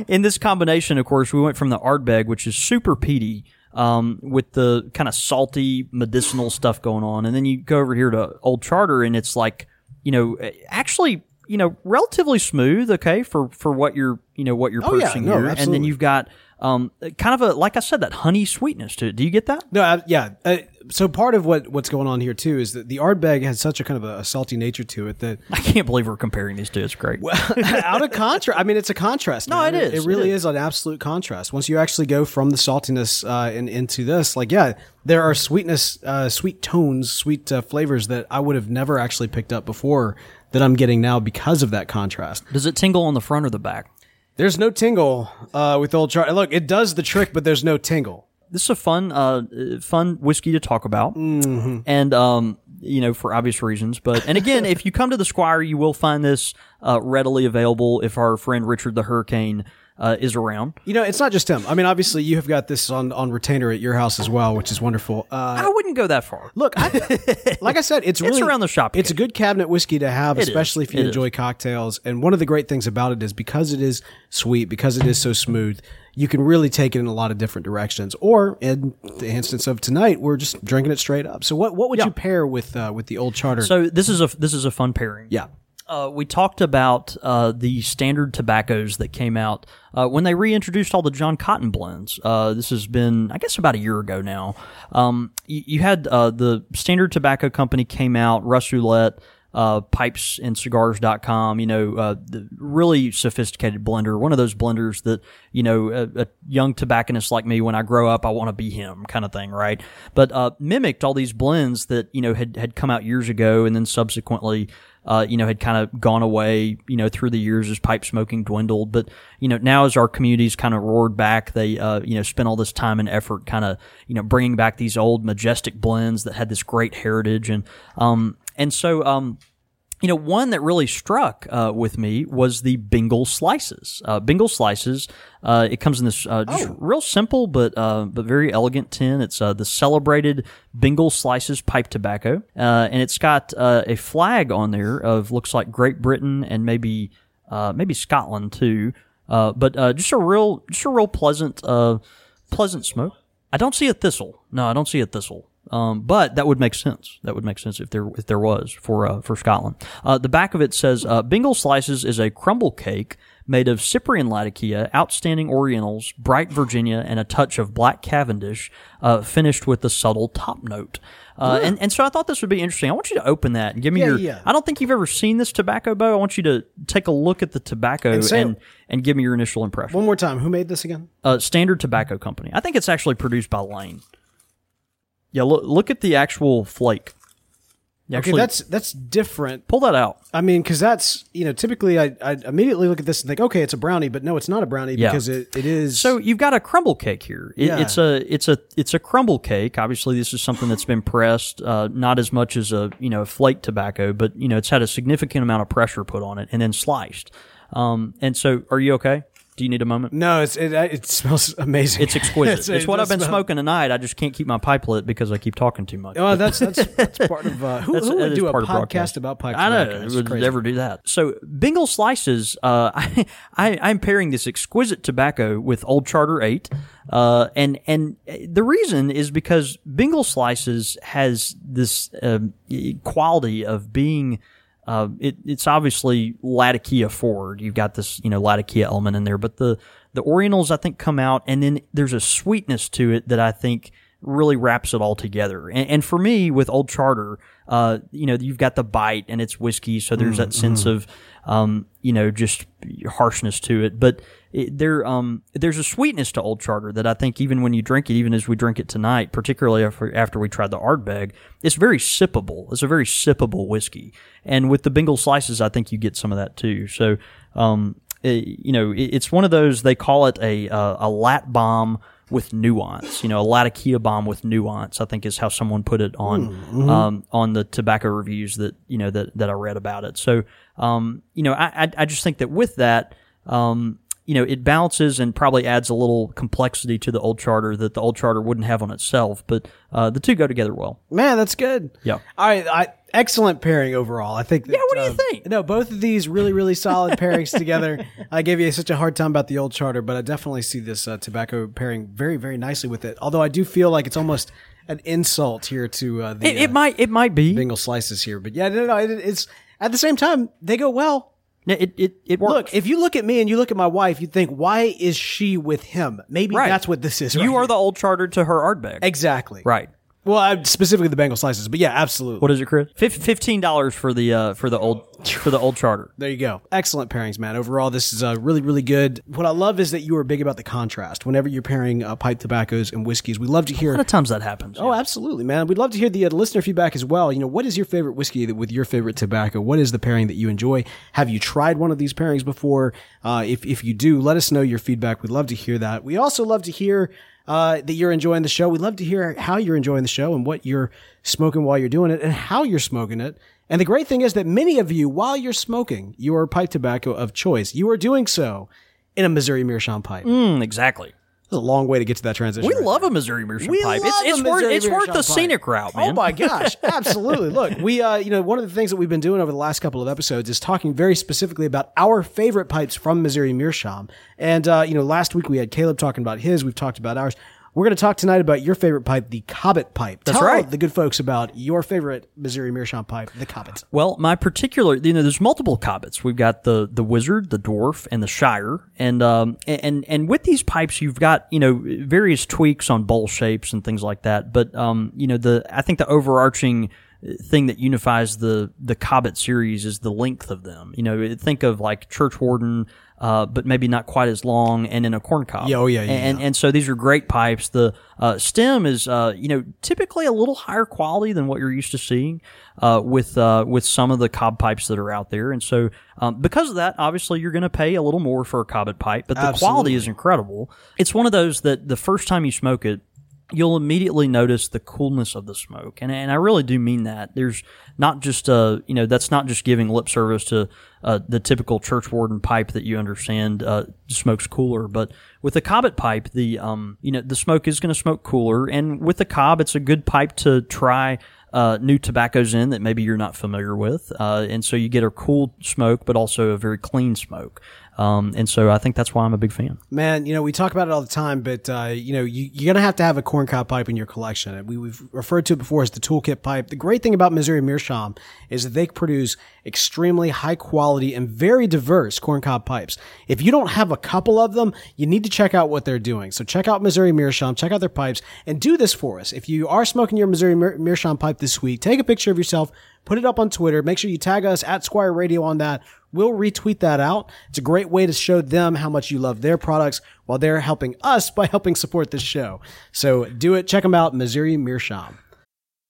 in this combination. Of course, we went from the Ardbeg, which is super peaty, um, with the kind of salty medicinal stuff going on, and then you go over here to Old Charter, and it's like you know actually you know relatively smooth. Okay, for for what you're you know what you're Oh, yeah. purchasing No, here, and then you've got um, kind of a like I said that honey sweetness to it. Do you get that? No, I, yeah. Uh, so part of what what's going on here too is that the Ardbeg has such a kind of a, a salty nature to it that I can't believe we're comparing these two. It's great. well, [laughs] out of contrast. I mean, it's a contrast. No, man. it is. It, It really is. is. an absolute contrast. Once you actually go from the saltiness uh, and into this, like, yeah, there are sweetness, uh, sweet tones, sweet uh, flavors that I would have never actually picked up before that I'm getting now because of that contrast. Does it tingle on the front or the back? There's no tingle uh, with Old Charter. Look, it does the trick, but there's no tingle. this is a fun, uh, fun whiskey to talk about, mm-hmm. and um, you know, for obvious reasons. But and again, [laughs] if you come to the Squire, you will find this uh, readily available. If our friend Richard the Hurricane uh, is around, You know, it's not just him. I mean, obviously, you have got this on, on retainer at your house as well, which is wonderful. Uh, I wouldn't go that far. Look, I, [laughs] like I said, it's really around the shop It's a good cabinet whiskey to have, is. especially if you It enjoy cocktails. And one of the great things about it is because it is sweet, because it is so smooth, you can really take it in a lot of different directions. Or in the instance of tonight, we're just drinking it straight up. So what what would you pair with uh, with the old charter? So this is a this is a fun pairing. yeah. Uh, we talked about uh, the standard tobaccos that came out uh, when they reintroduced all the John Cotton blends. Uh, this has been, I guess, about a year ago now. Um, you, you had uh, the standard tobacco company came out, Russ Ouellette, uh, pipes and cigars.com, you know, uh, the really sophisticated blender, one of those blenders that, you know, a, a young tobacconist like me, when I grow up, I want to be him kind of thing, right? But, uh, mimicked all these blends that, you know, had, had come out years ago and then subsequently, uh, you know, had kind of gone away, you know, through the years as pipe smoking dwindled. But, you know, now as our communities kind of roared back, they, uh, you know, spent all this time and effort kind of, you know, bringing back these old majestic blends that had this great heritage. And, um, and so, um, you know, one that really struck uh, with me was the Bengal slices. Uh, Bengal slices. Uh, it comes in this uh, just real simple but uh, but very elegant tin. It's uh, the celebrated Bengal slices pipe tobacco, uh, and it's got uh, a flag on there of looks like Great Britain and maybe uh, maybe Scotland too. Uh, but uh, just a real just a real pleasant uh, pleasant smoke. I don't see a thistle. No, I don't see a thistle. Um, but that would make sense. That would make sense if there if there was for uh, for Scotland. Uh, the back of it says uh, Bengal Slices is a crumble cake made of Cyprian Latakia, outstanding Orientals, bright Virginia, and a touch of black Cavendish, uh, finished with a subtle top note. Uh, and, and so I thought this would be interesting. I want you to open that and give me Yeah, your. yeah. I don't think you've ever seen this tobacco, Bo. I want you to take a look at the tobacco and say- and, give me your initial impression. One more time. Who made this again? Uh, Standard Tobacco Company. I think it's actually produced by Lane. Yeah, look look at the actual flake. You Okay, actually that's that's different. pull that out. I mean, because that's you know typically I I immediately look at this and think, okay, it's a brownie, but no, it's not a brownie Yeah. because it, it is. So you've got a crumble cake here. It, Yeah. It's a it's a it's a crumble cake. Obviously, this is something that's been pressed, uh, not as much as a you know a flake tobacco, but you know it's had a significant amount of pressure put on it and then sliced. Um, and so, are you okay? Do you need a moment? no, it's it, it smells [laughs] amazing. It's exquisite. [laughs] it's, it what I've been smell- smoking tonight. I just can't keep my pipe lit because I keep talking too much. Oh, that's that's [laughs] that's part of uh, who, That's- who would do a podcast about pipe smoking? I know. It's would crazy. never do that. So Bengal slices. Uh, I, I I'm pairing this exquisite tobacco with Old Charter Eight, uh, and and the reason is because Bengal slices has this um, quality of being. Uh, it, it's obviously Latakia forward. You've got this, you know, Latakia element in there, but the the Orientals I think come out, and then there's a sweetness to it that I think really wraps it all together. And, and for me, with Old Charter, uh, you know, you've got the bite and it's whiskey, so there's that sense of, um, you know, just harshness to it. But it, there, um, there's a sweetness to Old Charter that I think even when you drink it, even as we drink it tonight, particularly after, after we tried the Ardbeg, it's very sippable. It's a very sippable whiskey. And with the Bengal slices, I think you get some of that too. So, um, eh, you know, it, it's one of those, they call it a, uh, a lat bomb with nuance. You know, a Latakia bomb with nuance. I think is how someone put it on um, on the tobacco reviews that you know that that I read about it. So um, you know, I, I I just think that with that. Um, you know, it balances and probably adds a little complexity to the old charter that the old charter wouldn't have on itself, but uh, the two go together well. Man, that's good. Yeah. All right, I excellent pairing overall. I think. That, Yeah, what do you um, think? No, both of these really, really solid pairings together. [laughs] I gave you such a hard time about the old charter, but I definitely see this uh, tobacco pairing very, very nicely with it. Although I do feel like it's almost an insult here to uh, the It, it uh, might it might be. Bengal slices here, but yeah, no, no, it, it's at the same time they go well. It it it works. Look, if you look at me and you look at my wife, you think, why is she with him? Maybe Right. that's what this is. you right are the old charter to her Ardbeg. exactly Right. Well, I, specifically the Bengal slices, but yeah, absolutely. What is it, Chris? Fif- Fifteen dollars for the uh, for the old for the old charter. There you go. Excellent pairings, man. Overall, this is uh, really, really good. What I love is that you are big about the contrast. Whenever you're pairing uh, pipe tobaccos and whiskeys, we love to hear. A lot of times that happens. Oh, absolutely, man. We'd love to hear the uh, listener feedback as well. You know, what is your favorite whiskey with your favorite tobacco? What is the pairing that you enjoy? Have you tried one of these pairings before? Uh, if, if you do, let us know your feedback. We'd love to hear that. We also love to hear uh, that you're enjoying the show. We'd love to hear how you're enjoying the show and what you're smoking while you're doing it and how you're smoking it. And the great thing is that many of you, while you're smoking your pipe tobacco of choice, you are doing so in a Missouri Meerschaum pipe. Mm, exactly. A long way to get to that transition. We right love a Missouri Meerschaum we pipe. love It's it's worth it's worth the pipe. scenic route, man. Oh my [laughs] gosh, absolutely! Look, we uh, you know, one of the things that we've been doing over the last couple of episodes is talking very specifically about our favorite pipes from Missouri Meerschaum. And uh, you know, last week we had Caleb talking about his. We've talked about ours. We're going to talk tonight about your favorite pipe, the Cobbit pipe. That's Tell right. the good folks about your favorite Missouri Meerschaum pipe, the Cobbit. Well, my particular, you know, there's multiple Cobbits. We've got the the Wizard, the Dwarf, and the Shire, and um and and with these pipes, you've got you know various tweaks on bowl shapes and things like that. But um you know the I think the overarching thing that unifies the the Cobbit series is the length of them. You know, think of like Churchwarden. Uh, but maybe not quite as long, and in a corn cob. Yeah, oh, yeah, yeah, and and so these are great pipes. The uh, stem is, uh, you know, typically a little higher quality than what you're used to seeing uh, with uh, with some of the cob pipes that are out there. And so, um, because of that, obviously you're going to pay a little more for a Cobbit pipe, but the quality is incredible. It's one of those that the first time you smoke it, you'll immediately notice the coolness of the smoke. And, and I really do mean that. There's not just, uh, you know, that's not just giving lip service to uh, the typical churchwarden pipe that you understand uh, smokes cooler, but with the Cobbit pipe, the, um, you know, the smoke is going to smoke cooler. And with the cob, it's a good pipe to try uh, new tobaccos in that maybe you're not familiar with. Uh, and so you get a cool smoke, but also a very clean smoke. Um, and so I think that's why I'm a big fan. Man, you know, we talk about it all the time, but, uh, you know, you, you're going to have to have a corncob pipe in your collection. We, we've referred to it before as the toolkit pipe. The great thing about Missouri Meerschaum is that they produce extremely high quality and very diverse corncob pipes. If you don't have a couple of them, you need to check out what they're doing. So check out Missouri Meerschaum, check out their pipes, and do this for us. If you are smoking your Missouri Meer- Meerschaum pipe this week, take a picture of yourself, put it up on Twitter. Make sure you tag us at Squire Radio on that. We'll retweet that out. It's a great way to show them how much you love their products while they're helping us by helping support this show. So do it. Check them out, Missouri Meerschaum.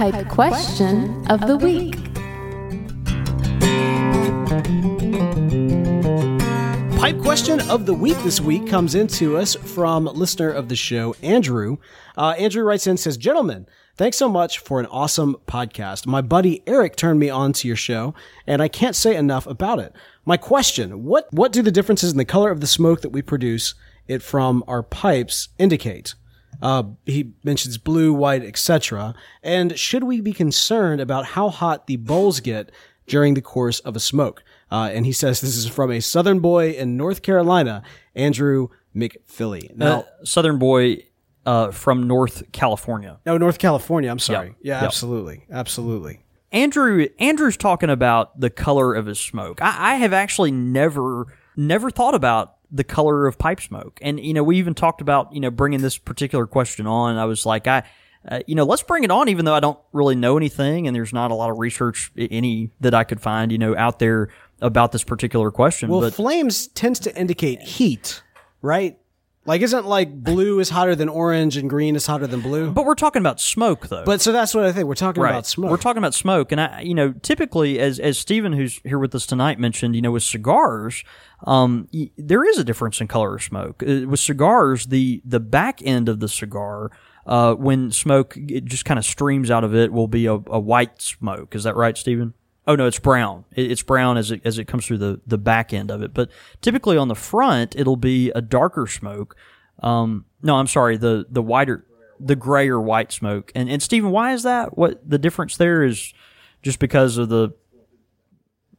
Pipe question of the week. Pipe question of the week this week comes into us from listener of the show, Andrew. Uh, Andrew writes in says, Gentlemen, thanks so much for an awesome podcast. My buddy Eric turned me on to your show, and I can't say enough about it. My question, what, what do the differences in the color of the smoke that we produce it from our pipes indicate? Uh, he mentions blue, white, etc. And should we be concerned about how hot the bowls get during the course of a smoke? Uh, and he says this is from a Southern boy in North Carolina, Andrew McPhilly. Now, Uh, Southern boy uh, from North California. no, North California. I'm sorry. Yep. Yeah, Yep. absolutely, absolutely. Andrew Andrew's talking about the color of his smoke. I, I have actually never never thought about the color of pipe smoke, and you know we even talked about you know bringing this particular question on. I was like, I. Uh, you know, let's bring it on, even though I don't really know anything, and there's not a lot of research, any that I could find, you know, out there about this particular question. Well, but flames tends to indicate heat, right? Like, isn't like blue is hotter than orange and green is hotter than blue? but we're talking about smoke, though. But so that's what I think. We're talking about smoke. We're talking about smoke, and I, you know, typically, as as Stephen, who's here with us tonight, mentioned, you know, with cigars, um, y- there is a difference in color of smoke. Uh, with cigars, the the back end of the cigar, uh, when smoke it just kind of streams out of it, will be a, a white smoke. Is that right, Stephen? Oh no, it's brown. It's brown as it as it comes through the the back end of it. But typically on the front, it'll be a darker smoke. Um, no, I'm sorry, the the whiter, the gray or white smoke. And and Stephen, why is that? What the difference there is? Just because of the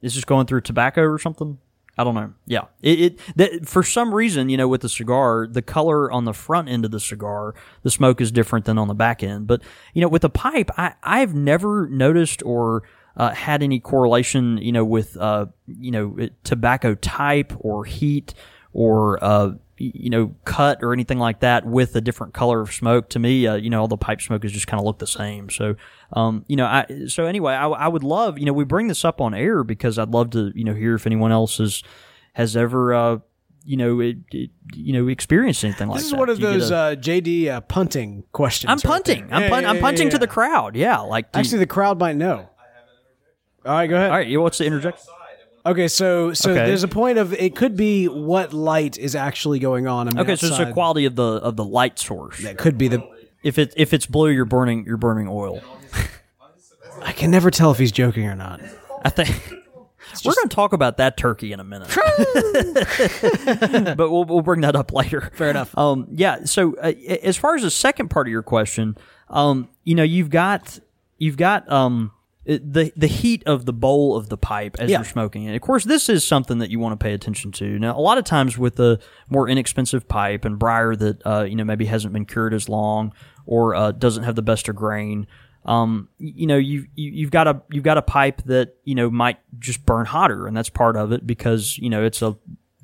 it's just going through tobacco or something? I don't know. Yeah, it, it that, for some reason, you know, with the cigar, the color on the front end of the cigar, the smoke is different than on the back end. But you know, with a pipe, I I've never noticed or uh, had any correlation, you know, with uh, you know, tobacco type or heat or uh, you know, cut or anything like that with a different color of smoke. To me, uh, you know, all the pipe smokers just kind of look the same. So, um, you know, I so anyway, I, I would love, you know, we bring this up on air because I'd love to, you know, hear if anyone else has has ever, uh, you know, it, it, you know, experienced anything like this is that. one of Do you get those a- uh, JD uh, punting questions. I'm punting. there. I'm, Yeah, pun- yeah, I'm yeah, punting to the crowd. Yeah, like do you- Actually, the crowd might know. All right, go ahead. all right. You what's the interject? Okay, so so Okay. there's a point of it could be what light is actually going on. I mean, Okay, so it's the outside. quality of the of the light source. That could be the. If it if it's blue, you're burning you're burning oil. [laughs] I can never tell if he's joking or not. I think [laughs] we're going to talk about that turkey in a minute, [laughs] but we'll we'll bring that up later. Fair enough. Um, yeah. So uh, as far as the second part of your question, um, you know, you've got you've got um it- the the heat of the bowl of the pipe as Yeah. you're smoking it. Of course, this is something that you want to pay attention to. Now, a lot of times with the more inexpensive pipe and briar that uh, you know maybe hasn't been cured as long or uh, doesn't have the best of grain. Um, you know, you, you you've got a you've got a pipe that you know might just burn hotter, and that's part of it because you know it's a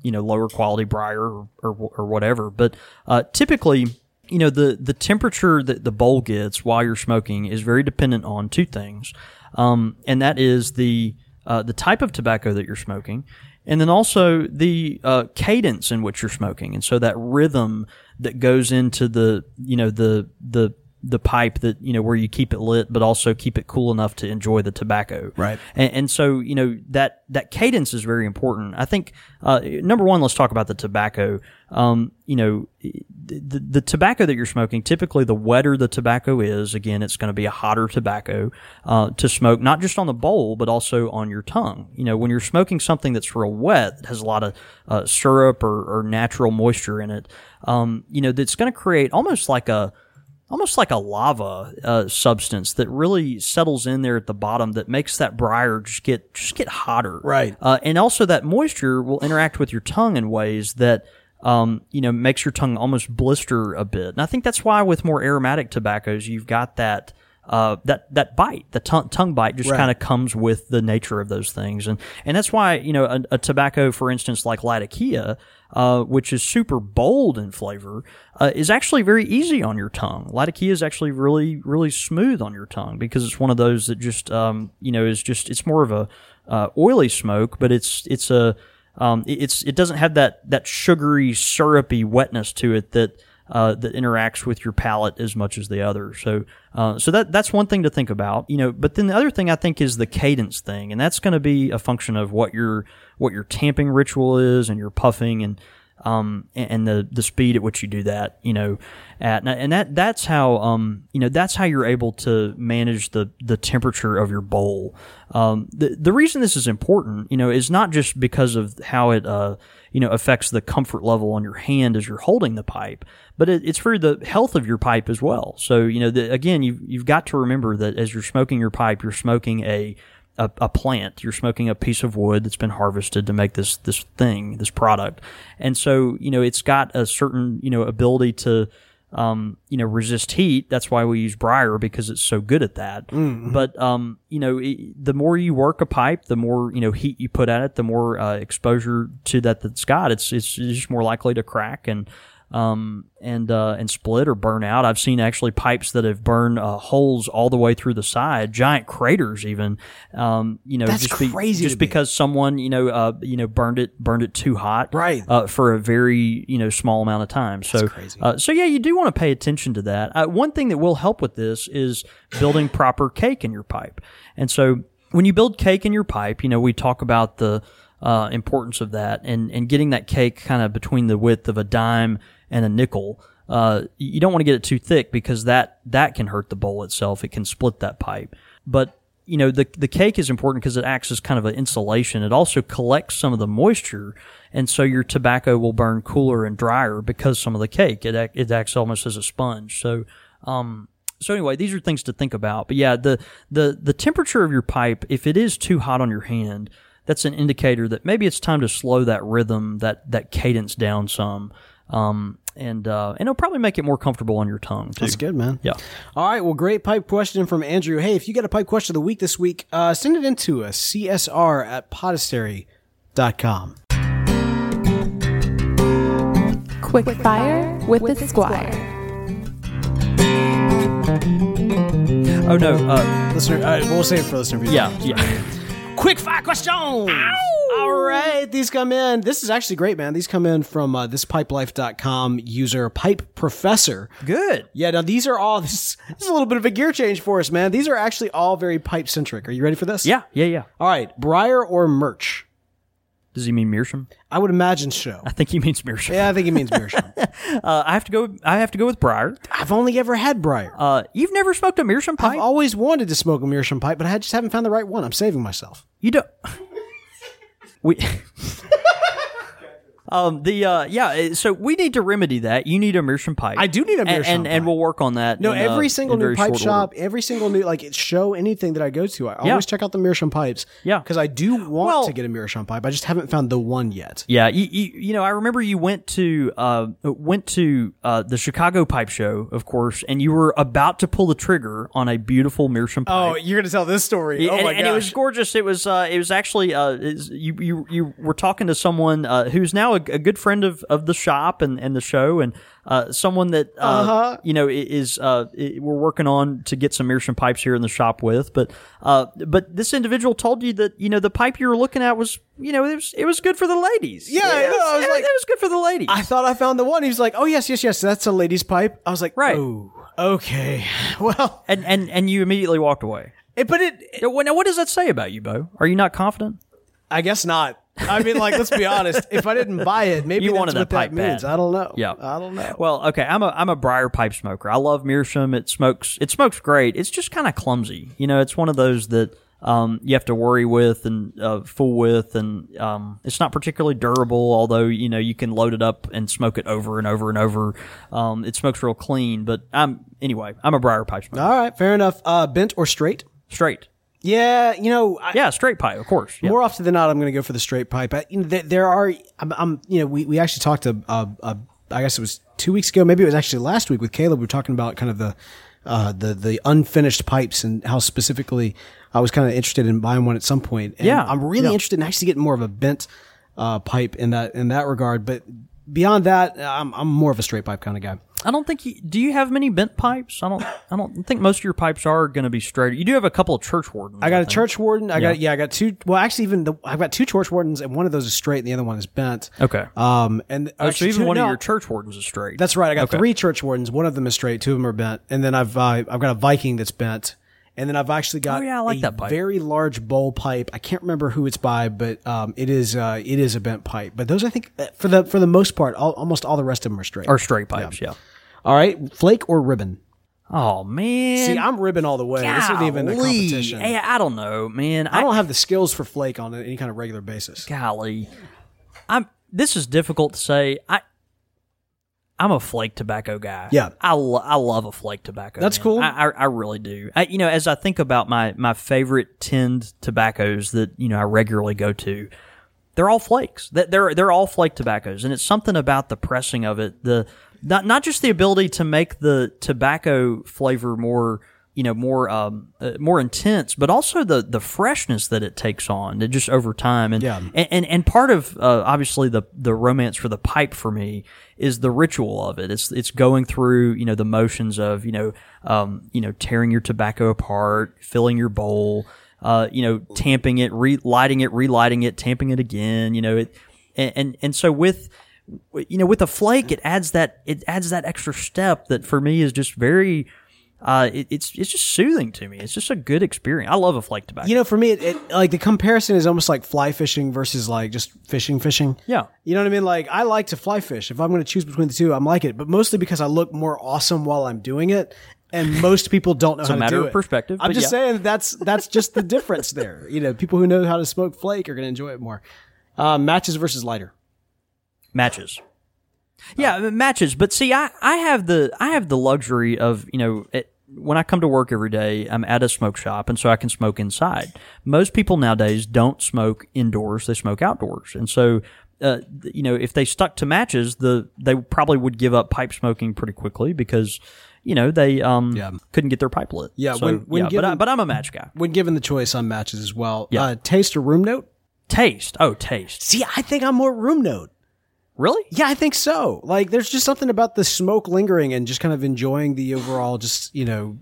you know lower quality briar or or, or whatever. But uh, typically, you know the the temperature that the bowl gets while you're smoking is very dependent on two things, um, and that is the uh, the type of tobacco that you're smoking, and then also the uh, cadence in which you're smoking, and so that rhythm that goes into the you know the the the pipe that you know where you keep it lit, but also keep it cool enough to enjoy the tobacco. Right. And, and so you know that that cadence is very important. I think uh, number one, let's talk about the tobacco. Um, you know, the, the, tobacco that you're smoking, typically the wetter the tobacco is, again, it's going to be a hotter tobacco uh, to smoke, not just on the bowl, but also on your tongue. You know, when you're smoking something that's real wet, that has a lot of uh, syrup or, or natural moisture in it, um, you know, that's going to create almost like a almost like a lava uh, substance that really settles in there at the bottom that makes that briar just get just get hotter. Right. Uh, and also that moisture will interact with your tongue in ways that um, you know makes your tongue almost blister a bit. And I think that's why with more aromatic tobaccos you've got that. Uh, that that bite, the tongue tongue bite, just Right. kind of comes with the nature of those things, and and that's why you know a, a tobacco, for instance, like Latakia, uh, which is super bold in flavor, uh, is actually very easy on your tongue. Latakia is actually really, really smooth on your tongue because it's one of those that just, um, you know, is just, it's more of a, uh, oily smoke, but it's, it's a, um, it- it's, it doesn't have that, that sugary, syrupy wetness to it that, uh, that interacts with your palate as much as the other. So, uh, so that that's one thing to think about, you know. But then the other thing I think is the cadence thing, and that's going to be a function of what your what your tamping ritual is and your puffing and um, and, the the speed at which you do that, you know, at and that that's how um, you know that's how you're able to manage the the temperature of your bowl. Um, the the reason this is important, you know, is not just because of how it uh, you know affects the comfort level on your hand as you're holding the pipe, but it, it's for the health of your pipe as well. So you know, the, again, you've you've got to remember that as you're smoking your pipe, you're smoking a a, a, plant. You're smoking a piece of wood that's been harvested to make this this thing, this product, and so you know it's got a certain you know ability to um, you know resist heat. That's why we use briar because it's so good at that. Mm-hmm. But um, you know, it, the more you work a pipe, the more you know heat you put at it, the more uh, exposure to that that's got. It's it's just more likely to crack and um, and uh, and split or burn out. I've seen actually pipes that have burned uh, holes all the way through the side, giant craters even. Um, you know, That's just be- crazy just me. because someone you know uh, you know burned it burned it too hot, Right. uh, for a very you know small amount of time. so crazy. Uh, so yeah, you do want to pay attention to that. Uh, one thing that will help with this is building [laughs] proper cake in your pipe, and so when you build cake in your pipe, you know we talk about the uh, importance of that and and getting that cake kind of between the width of a dime and a nickel. Uh, you don't want to get it too thick because that that can hurt the bowl itself. It can split that pipe. But you know the the cake is important because it acts as kind of an insulation. It also collects some of the moisture, and so your tobacco will burn cooler and drier because some of the cake it it acts almost as a sponge. So um so anyway, these are things to think about. But yeah, the the the temperature of your pipe, if it is too hot on your hand, that's an indicator that maybe it's time to slow that rhythm, that that cadence down some. Um, and uh, and it'll probably make it more comfortable on your tongue too. That's good, man. Yeah. All right. Well, great pipe question from Andrew. Hey, if you got a pipe question of the week this week, uh, send it into us. CSR at podastery.com. Quick fire with the squire. Oh no. Uh, Listener, uh, we'll save it for listener. yeah. Yeah. Quick fire question. All right, these come in. This is actually great, man. These come in from uh, thispipelife.com user Pipe Professor. Good. Yeah, now these are all. This, [laughs] this is a little bit of a gear change for us, man. These are actually all very pipe centric. Are you ready for this? Yeah. Yeah. Yeah. All right, Briar or Merch? Does he mean Meerschaum? I would imagine so. I think he means Meerschaum. Yeah, I think he means [laughs] Meerschaum. Uh, I have to go. I have to go with Briar. I've only ever had Briar. Uh, you've never smoked a Meerschaum pipe? I've always wanted to smoke a Meerschaum pipe, but I just haven't found the right one. I'm saving myself. You don't. We. Um. The. Uh. Yeah. uh, So we need to remedy that. You need a Meerschaum pipe. I do need a And- Meerschaum and, and, pipe. we'll work on that. No, in, uh, every single in new pipe shop, order. every single new like show anything that I go to, I Yeah. always check out the Meerschaum pipes. Yeah. because I do want Well- to get a Meerschaum pipe. I just haven't found the one yet. Yeah, you, you, you know, I remember you went to uh, went to uh, the Chicago Pipe Show, of course, and you were about to pull the trigger on a beautiful Meerschaum pipe. Oh, you're gonna tell this story? and, my gosh. and it was gorgeous. It was uh, it was actually uh, you you you were talking to someone uh, who's now a, a good friend of, of the shop and, and the show, and uh, someone that uh, Uh-huh. you know is uh, we're working on to get some Meerschaum pipes here in the shop with. But uh, but this individual told you that you know the pipe you were looking at was you know it was it was good for the ladies. Yeah, I it was, I was it, like- it was good for the ladies. I thought I found the one. He was like, "Oh yes, yes, yes, that's a lady's pipe." I was like, Right. Oh, okay. [laughs] Well, and and and you immediately walked away. it, but it, what now, what does that say about you, Bo? Are you not confident? I guess not. I mean, like, let's be honest. If I didn't buy it, maybe You that's wanted what that pipe that means. bad. I don't know. Yeah, I don't know. Well, okay, I'm a I'm a briar pipe smoker. I love Meerschaum. It smokes it smokes great. It's just kind of clumsy. You know, it's one of those that um, you have to worry with and uh, fool with, and um, it's not particularly durable. Although you know you can load it up and smoke it over and over and over. Um, it smokes real clean. But I'm anyway. I'm a briar pipe smoker. All right, fair enough. Uh, bent or straight? Straight. Yeah, you know, I, Yeah, straight pipe, of course. Yeah. More often than not, I'm going to go for the straight pipe. I, you know, there, there are, I'm, I'm, you know, we, we actually talked to, uh, uh, I guess it was two weeks ago, maybe it was actually last week with Caleb. We were talking about kind of the, uh, the, the unfinished pipes and how specifically I was kind of interested in buying one at some point. And Yeah, I'm really yeah. interested in actually getting more of a bent, uh, pipe in that, in that regard. But beyond that, I'm, I'm more of a straight pipe kind of guy. I don't think. You, do you have many bent pipes? I don't. I don't think most of your pipes are going to be straight. You do have a couple of church wardens. I got a think. church warden. I Yeah. got yeah, I got two. Well, actually, even the, I've got two church wardens, and one of those is straight, and the other one is bent. Okay. Um, and Oh, so actually even two- one no, of your church wardens is straight. That's right. I got Okay. three church wardens. One of them is straight. Two of them are bent, and then I've uh, I've got a Viking that's bent, and then I've actually got Oh, yeah, I like a that pipe. very large bowl pipe. I can't remember who it's by, but um, it is uh, it is a bent pipe. But those, I think, uh, for the for the most part, all, almost all the rest of them are straight. or straight pipes. Yeah. all right, flake or ribbon. Oh man. See, I'm ribbon all the way. This isn't even a competition. Hey, I don't know, man. I don't have the skills for flake on any kind of regular basis. golly. I'm. This is difficult to say. I. I'm a flake tobacco guy. Yeah. I, lo- I love a flake tobacco. That's man. cool. I, I, I really do. I, you know, as I think about my my favorite tinned tobaccos that you know I regularly go to, they're all flakes. That they're they're all flake tobaccos, and it's something about the pressing of it. The not not just the ability to make the tobacco flavor more you know more um uh, more intense, but also the the freshness that it takes on that just over time. And Yeah. and and, and part of uh, obviously the the romance for the pipe for me is the ritual of it. It's it's going through you know the motions of you know um you know tearing your tobacco apart, filling your bowl uh, you know, tamping it, relighting it, relighting it, tamping it again, you know, it, and, and, and so with, you know, with a flake, it adds that, it adds that extra step that for me is just very, uh, it, it's, it's just soothing to me. It's just a good experience. I love a flake tobacco. You know, for me, it, it like the comparison is almost like fly fishing versus like just fishing, fishing. Yeah. You know what I mean? Like I like to fly fish. If I'm going to choose between the two, I'm like it, but mostly because I look more awesome while I'm doing it, and [laughs] most people don't know how a to matter do of it. perspective, I'm just yeah. saying that's that's just the difference there. [laughs] You know, people who know how to smoke flake are going to enjoy it more. Uh, matches versus lighter. matches. Yeah, I mean, matches. But see, I, I have the I have the luxury of you know it, when I come to work every day, I'm at a smoke shop, and so I can smoke inside. Most people nowadays don't smoke indoors; they smoke outdoors, and so. Uh, you know, if they stuck to matches, the they probably would give up pipe smoking pretty quickly because, you know, they um Yeah. couldn't get their pipe lit. Yeah, So, when- when yeah, but I, given- but I'm a match guy. When given the choice on matches as well, Yeah. uh, taste or room note. Taste, oh taste, See, I think I'm more room note. Really? Yeah, I think so. Like, there's just something about the smoke lingering and just kind of enjoying the overall, just you know,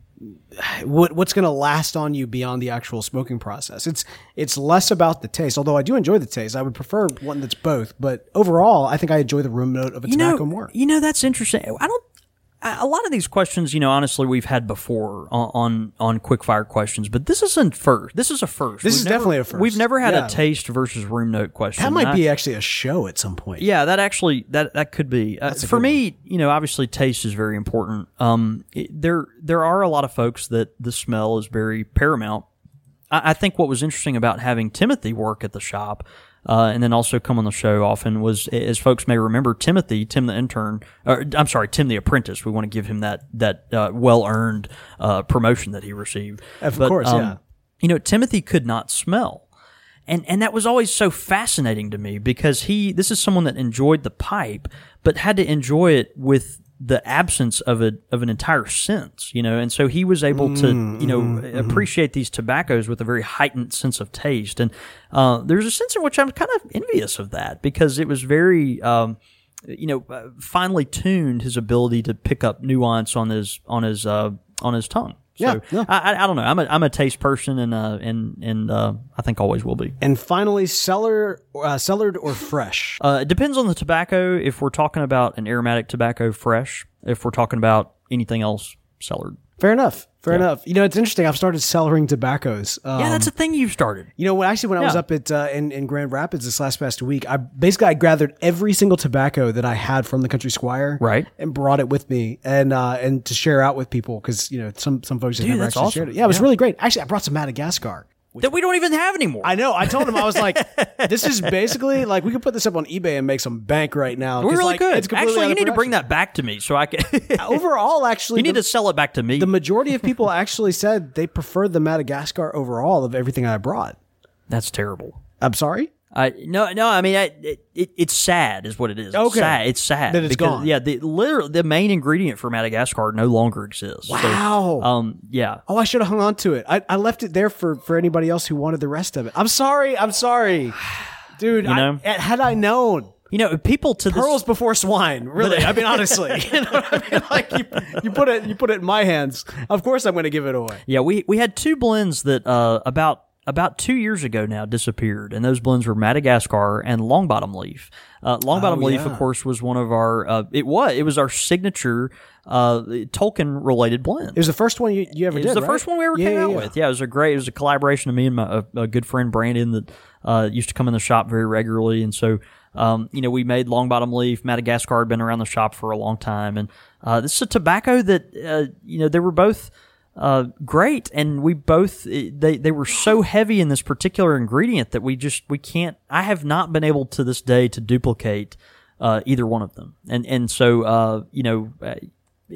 what what's going to last on you beyond the actual smoking process. It's it's less about the taste. Although I do enjoy the taste, I would prefer one that's both. But overall, I think I enjoy the room note of a you tobacco know, more. You know, that's interesting. I don't. A lot of these questions, you know, honestly, we've had before on on, on quick fire questions, but this isn't first. This is a first. This We've is never- definitely a first. We've never had Yeah. a taste versus room note question. That might I- be actually a show at some point. yeah, that actually that that could be uh, for me. You know, obviously, taste is very important. Um, it- there there are a lot of folks that the smell is very paramount. I, I think what was interesting about having Timothy work at the shop. Uh, and then also come on the show often was, as folks may remember, Timothy, Tim the intern, or I'm sorry, Tim the apprentice. We want to give him that that uh, well earned uh, promotion that he received. Of course, yeah. You know, Timothy could not smell and and that was always so fascinating to me because he this is someone that enjoyed the pipe but had to enjoy it with the absence of a of an entire sense you know? And so he was able to you know appreciate these tobaccos with a very heightened sense of taste. And uh, there's a sense in which I'm kind of envious of that because it was very um, you know uh, finely tuned his ability to pick up nuance on his on his uh, on his tongue so Yeah, yeah. I, I, I don't know I'm a I'm a taste person and uh and and uh, I think always will be And finally, cellar, uh, cellared or fresh. [laughs] uh, it depends on the tobacco. If we're talking about an aromatic tobacco, fresh. If we're talking about anything else, cellared. Fair enough. Fair enough. You know, it's interesting. I've started cellaring tobaccos. Um, yeah, that's a thing you've started. You know, when actually when I was up at uh, in in Grand Rapids this last past week, I basically I gathered every single tobacco that I had from the Country Squire, Right. and brought it with me and uh, and to share out with people because you know some some folks have Dude, never actually awesome. shared it. Yeah, it was Yeah. really great. Actually, I brought some Madagascar. That we don't even have anymore. I know. I told him I was like, [laughs] "This is basically like we could put this up on eBay and make some bank right now." We're 'cause, really like, good. it's Actually, you need to bring that back to me so I can. [laughs] Overall, actually, you need the, to sell it back to me. the majority of people actually said they preferred the Madagascar overall of everything I brought. That's terrible. I'm sorry. I no no. I mean, I, it, it, it's sad, is what it is. It's Okay. sad. It's sad That it's because, gone. Yeah, the literal the main ingredient for Madagascar no longer exists. So, Wow. um. Yeah. Oh, I should have hung on to it. I, I left it there for, for anybody else who wanted the rest of it. I'm sorry. I'm sorry. [sighs] Dude, You know? I, had I known, You know, people to this, pearls before swine. Really, I [laughs] mean, honestly, [laughs] you know what I mean? Like you, you put it, you put it in my hands. Of course, I'm going to give it away. Yeah, we we had two blends that uh, about about two years ago now disappeared, and those blends were Madagascar and Long Bottom Leaf. Uh, Long Bottom Oh, Leaf, yeah. of course, was one of our. Uh, it was it was our signature uh, Tolkien related blend. It was the first one you, you ever It did. It was the right? first one we ever Yeah, came yeah, out with. Yeah, it was a great. It was a collaboration of me and my a, a good friend Brandon that uh, used to come in the shop very regularly, and so um, you know we made Long Bottom Leaf. Madagascar had been around the shop for a long time, and uh, this is a tobacco that uh, you know they were both. Uh, great, and we both they they were so heavy in this particular ingredient that we just we can't. I have not been able to this day to duplicate uh, either one of them, and and so uh, you know. Uh,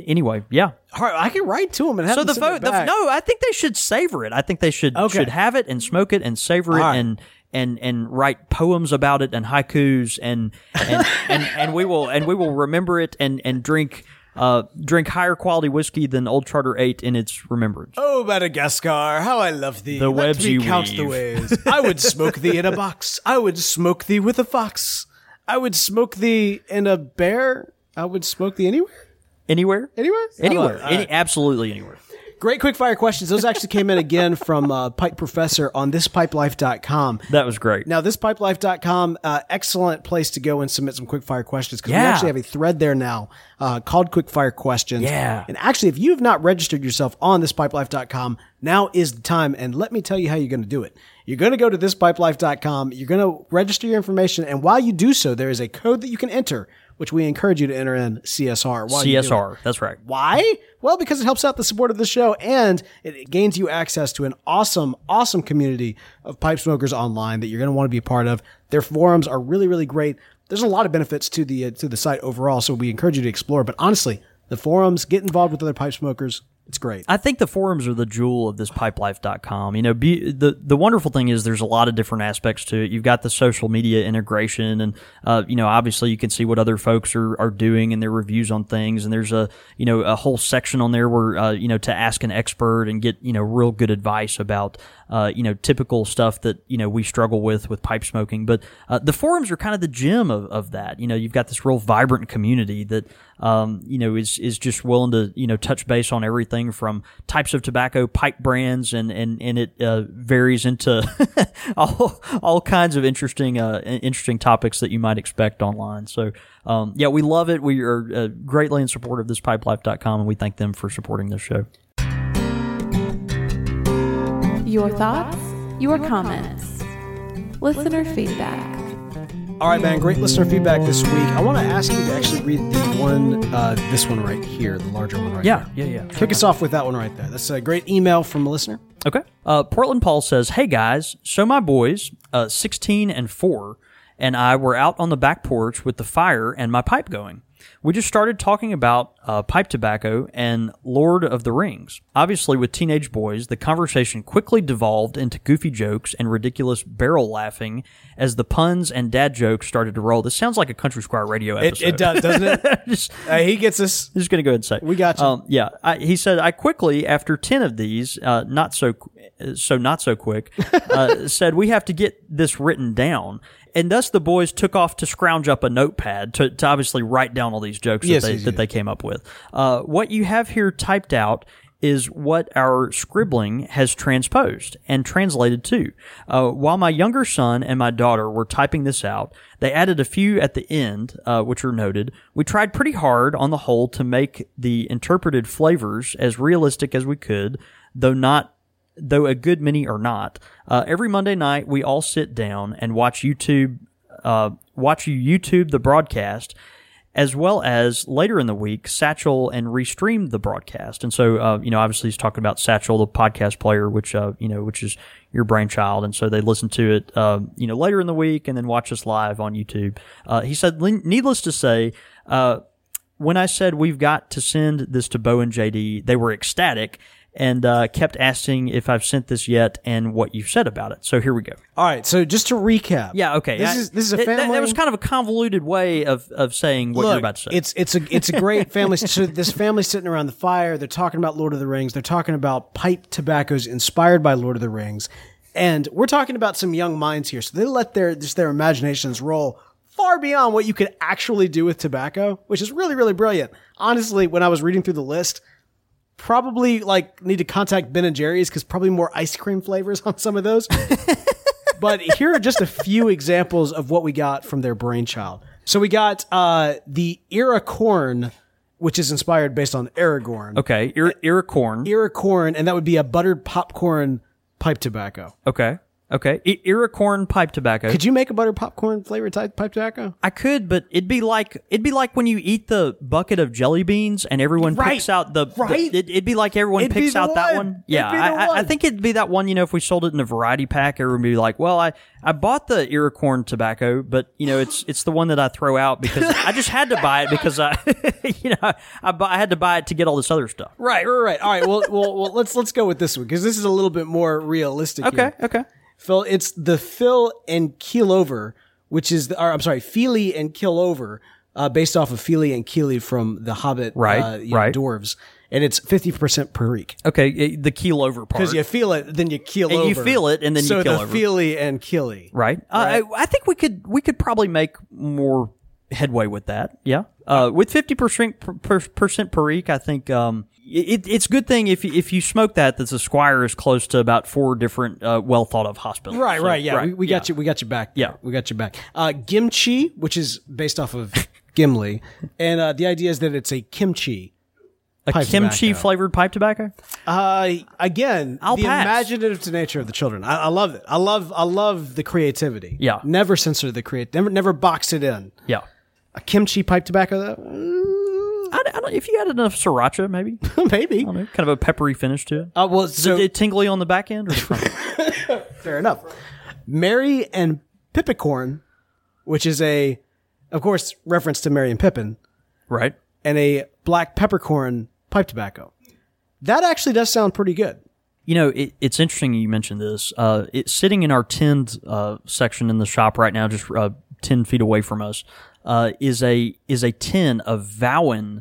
anyway, yeah, All right, I can write to them and have so the, fo- the no, I think they should savor it. I think they should Okay. should have it and smoke it and savor it right. and and and write poems about it and haikus and and, and and we will and we will remember it and and drink uh drink higher quality whiskey than Old Charter Eight in its remembrance. Oh, Madagascar, how I love thee. The Let webs me you count the weave. ways. I would [laughs] smoke thee in a box. I would smoke thee with a fox. I would smoke thee in a bear. I would smoke thee anywhere. Anywhere, Anywhere? anywhere, Any, absolutely anywhere. Great quick fire questions. Those actually came in again from uh, Pipe Professor on thispipelife.com. That was great. Now, thispipelife.com, uh, excellent place to go and submit some quick fire questions because we actually have a thread there now uh, called Quick Fire Questions. Yeah. And actually, if you have not registered yourself on thispipelife.com, now is the time. And let me tell you how you're going to do it. You're going to go to thispipelife.com, you're going to register your information, and while you do so, there is a code that you can enter, which we encourage you to enter in CSR. While you do it. CSR. That's right. Why? Well, because it helps out the support of the show and it gains you access to an awesome, awesome community of pipe smokers online that you're going to want to be a part of. Their forums are really, really great. There's a lot of benefits to the uh, to the site overall, so we encourage you to explore. But honestly, the forums, get involved with other pipe smokers. It's great. I think the forums are the jewel of this pipelife.com. You know, be, the the wonderful thing is there's a lot of different aspects to it. You've got the social media integration and uh, you know, obviously you can see what other folks are, are doing and their reviews on things and there's a, you know, a whole section on there where uh, you know, to ask an expert and get, you know, real good advice about uh, you know, typical stuff that, you know, we struggle with with pipe smoking. But uh, the forums are kind of the gem of, of that. You know, you've got this real vibrant community that um, you know, is is just willing to you know touch base on everything from types of tobacco, pipe brands, and and and it uh, varies into [laughs] all all kinds of interesting uh, interesting topics that you might expect online. So. Um, yeah, we love it. We are uh, greatly in support of this pipelife.com and we thank them for supporting this show. Your thoughts, your comments, listener feedback. All right, man. Great listener feedback this week. I want to ask you to actually read the one, uh, this one right here, the larger one right here. Yeah, yeah, yeah. Kick us off with that one right there. That's a great email from a listener. Okay. Uh, Portland Paul says, Hey guys, so my boys, uh, 16 and 4, and I were out on the back porch with the fire and my pipe going. We just started talking about uh, pipe tobacco and Lord of the Rings. Obviously, with teenage boys, the conversation quickly devolved into goofy jokes and ridiculous barrel laughing as the puns and dad jokes started to roll. This sounds like a Country Squire radio It, episode. it does, doesn't it? [laughs] Just- Uh, he gets us. Just going to go ahead and say We got you. Um, yeah, I, he said I quickly after ten of these, uh, not so so not so quick, uh, [laughs] said we have to get this written down, and thus the boys took off to scrounge up a notepad to, to obviously write down all these jokes Yes, that they yes, that yes. they came up with. Uh, what you have here typed out is what our scribbling has transposed and translated to. Uh, while my younger son and my daughter were typing this out, they added a few at the end, uh, which are noted. We tried pretty hard on the whole to make the interpreted flavors as realistic as we could, though not though a good many are not. Uh, every Monday night, we all sit down and watch YouTube, uh, watch you YouTube the broadcast, as well as later in the week, Satchel and restream the broadcast. And so, uh, you know, obviously he's talking about Satchel, the podcast player, which, uh, you know, which is your brainchild. And so they listen to it, uh, you know, later in the week and then watch us live on YouTube. Uh, he said, needless to say, when I said we've got to send this to Bo and JD, they were ecstatic and uh, kept asking if I've sent this yet and what you've said about it. So here we go. All right. So just to recap. Yeah, okay. This I- is this is a that- that- family. That, was kind of a convoluted way of, of saying what Look, you're about to say. It's it's a it's a great [laughs] family. so this family sitting around the fire. They're talking about Lord of the Rings. They're talking about pipe tobaccos inspired by Lord of the Rings, and we're talking about some young minds here. So they let their just their imaginations roll far beyond what you could actually do with tobacco, which is really, really brilliant. Honestly, when I was reading through the list, probably like need to contact Ben and Jerry's because probably more ice cream flavors [laughs] on some of those. but here are just a few examples of what we got from their brainchild. So we got uh, the Iracorn, which is inspired based on Aragorn. Okay, Ir- Iracorn. Iracorn, and that would be a buttered popcorn pipe tobacco. okay, okay. I- Iracorn pipe tobacco. Could you make a buttered popcorn flavored type pipe tobacco? I could, but it'd be like it'd be like when you eat the bucket of jelly beans and everyone Right. picks out the, the- Right. it, would be like everyone It'd be picks the out that one. one. Yeah, It'd be the I, I, I one. think it'd be that one. You know, if we sold it in a variety pack, everyone would be like, "Well, I I bought the Iracorn tobacco, but you know, it's it's the one that I throw out because [laughs] I just had to buy it because I, [laughs] you know, I, bu- I had to buy it to get all this other stuff." Right, right, right. All right. Well, well, well let's let's go with this one because this is a little bit more realistic. Okay, here. okay. Phil, it's the Phil and Keel Over, which is the, or, I'm sorry, Feely and Kill Over, uh, based off of Fili and Kili from The Hobbit, Right, uh, you know, right. dwarves, and it's 50% perique. Okay, i- the keel over part. Because you feel it, then you keel And over. you feel it, and then you so keel the over. Feely and Keely. right? Uh, I, I think we could we could probably make more headway with that. Yeah, uh, with fifty percent percent perique, I think um, it, it's a good thing if you, if you smoke that that the Squire is close to about four different uh, well thought of hospitals. Right, So, right, yeah, we, we got you, we got you back. Yeah. we got you back. Uh, Gimchi, which is based off of [laughs] Gimli, and uh, the idea is that it's a kimchi. A kimchi tobacco. flavored pipe tobacco. Uh, again, I'll the pass. imaginative nature of the children. I, I love it. I love, I love the creativity. Yeah. never censor the create. Never, never box it in. Yeah. A kimchi pipe tobacco, though, I, I don't, if you had enough sriracha, maybe [laughs] I mm, maybe. don't know, kind of a peppery finish to it. Uh, well, Is so it, it tingly on the back end or the front? [laughs] fair enough. Mary and Pippicorn, which is a, of course, reference to Mary and Pippin, right. and a black peppercorn pipe tobacco. That actually does sound pretty good. You know, it, it's interesting you mentioned this. Uh, it's sitting in our tinned uh, section in the shop right now, just uh, ten feet away from us. Uh, is a is a tin of Vowen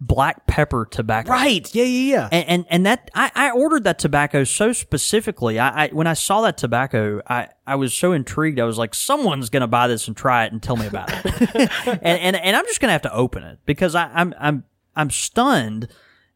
black pepper tobacco. Right. Yeah, yeah, yeah. And, and and that I, I ordered that tobacco so specifically. I, I when I saw that tobacco, I, I was so intrigued. I was like, someone's gonna buy this and try it and tell me about it. [laughs] and, and and I'm just gonna have to open it because I, I'm I'm I'm stunned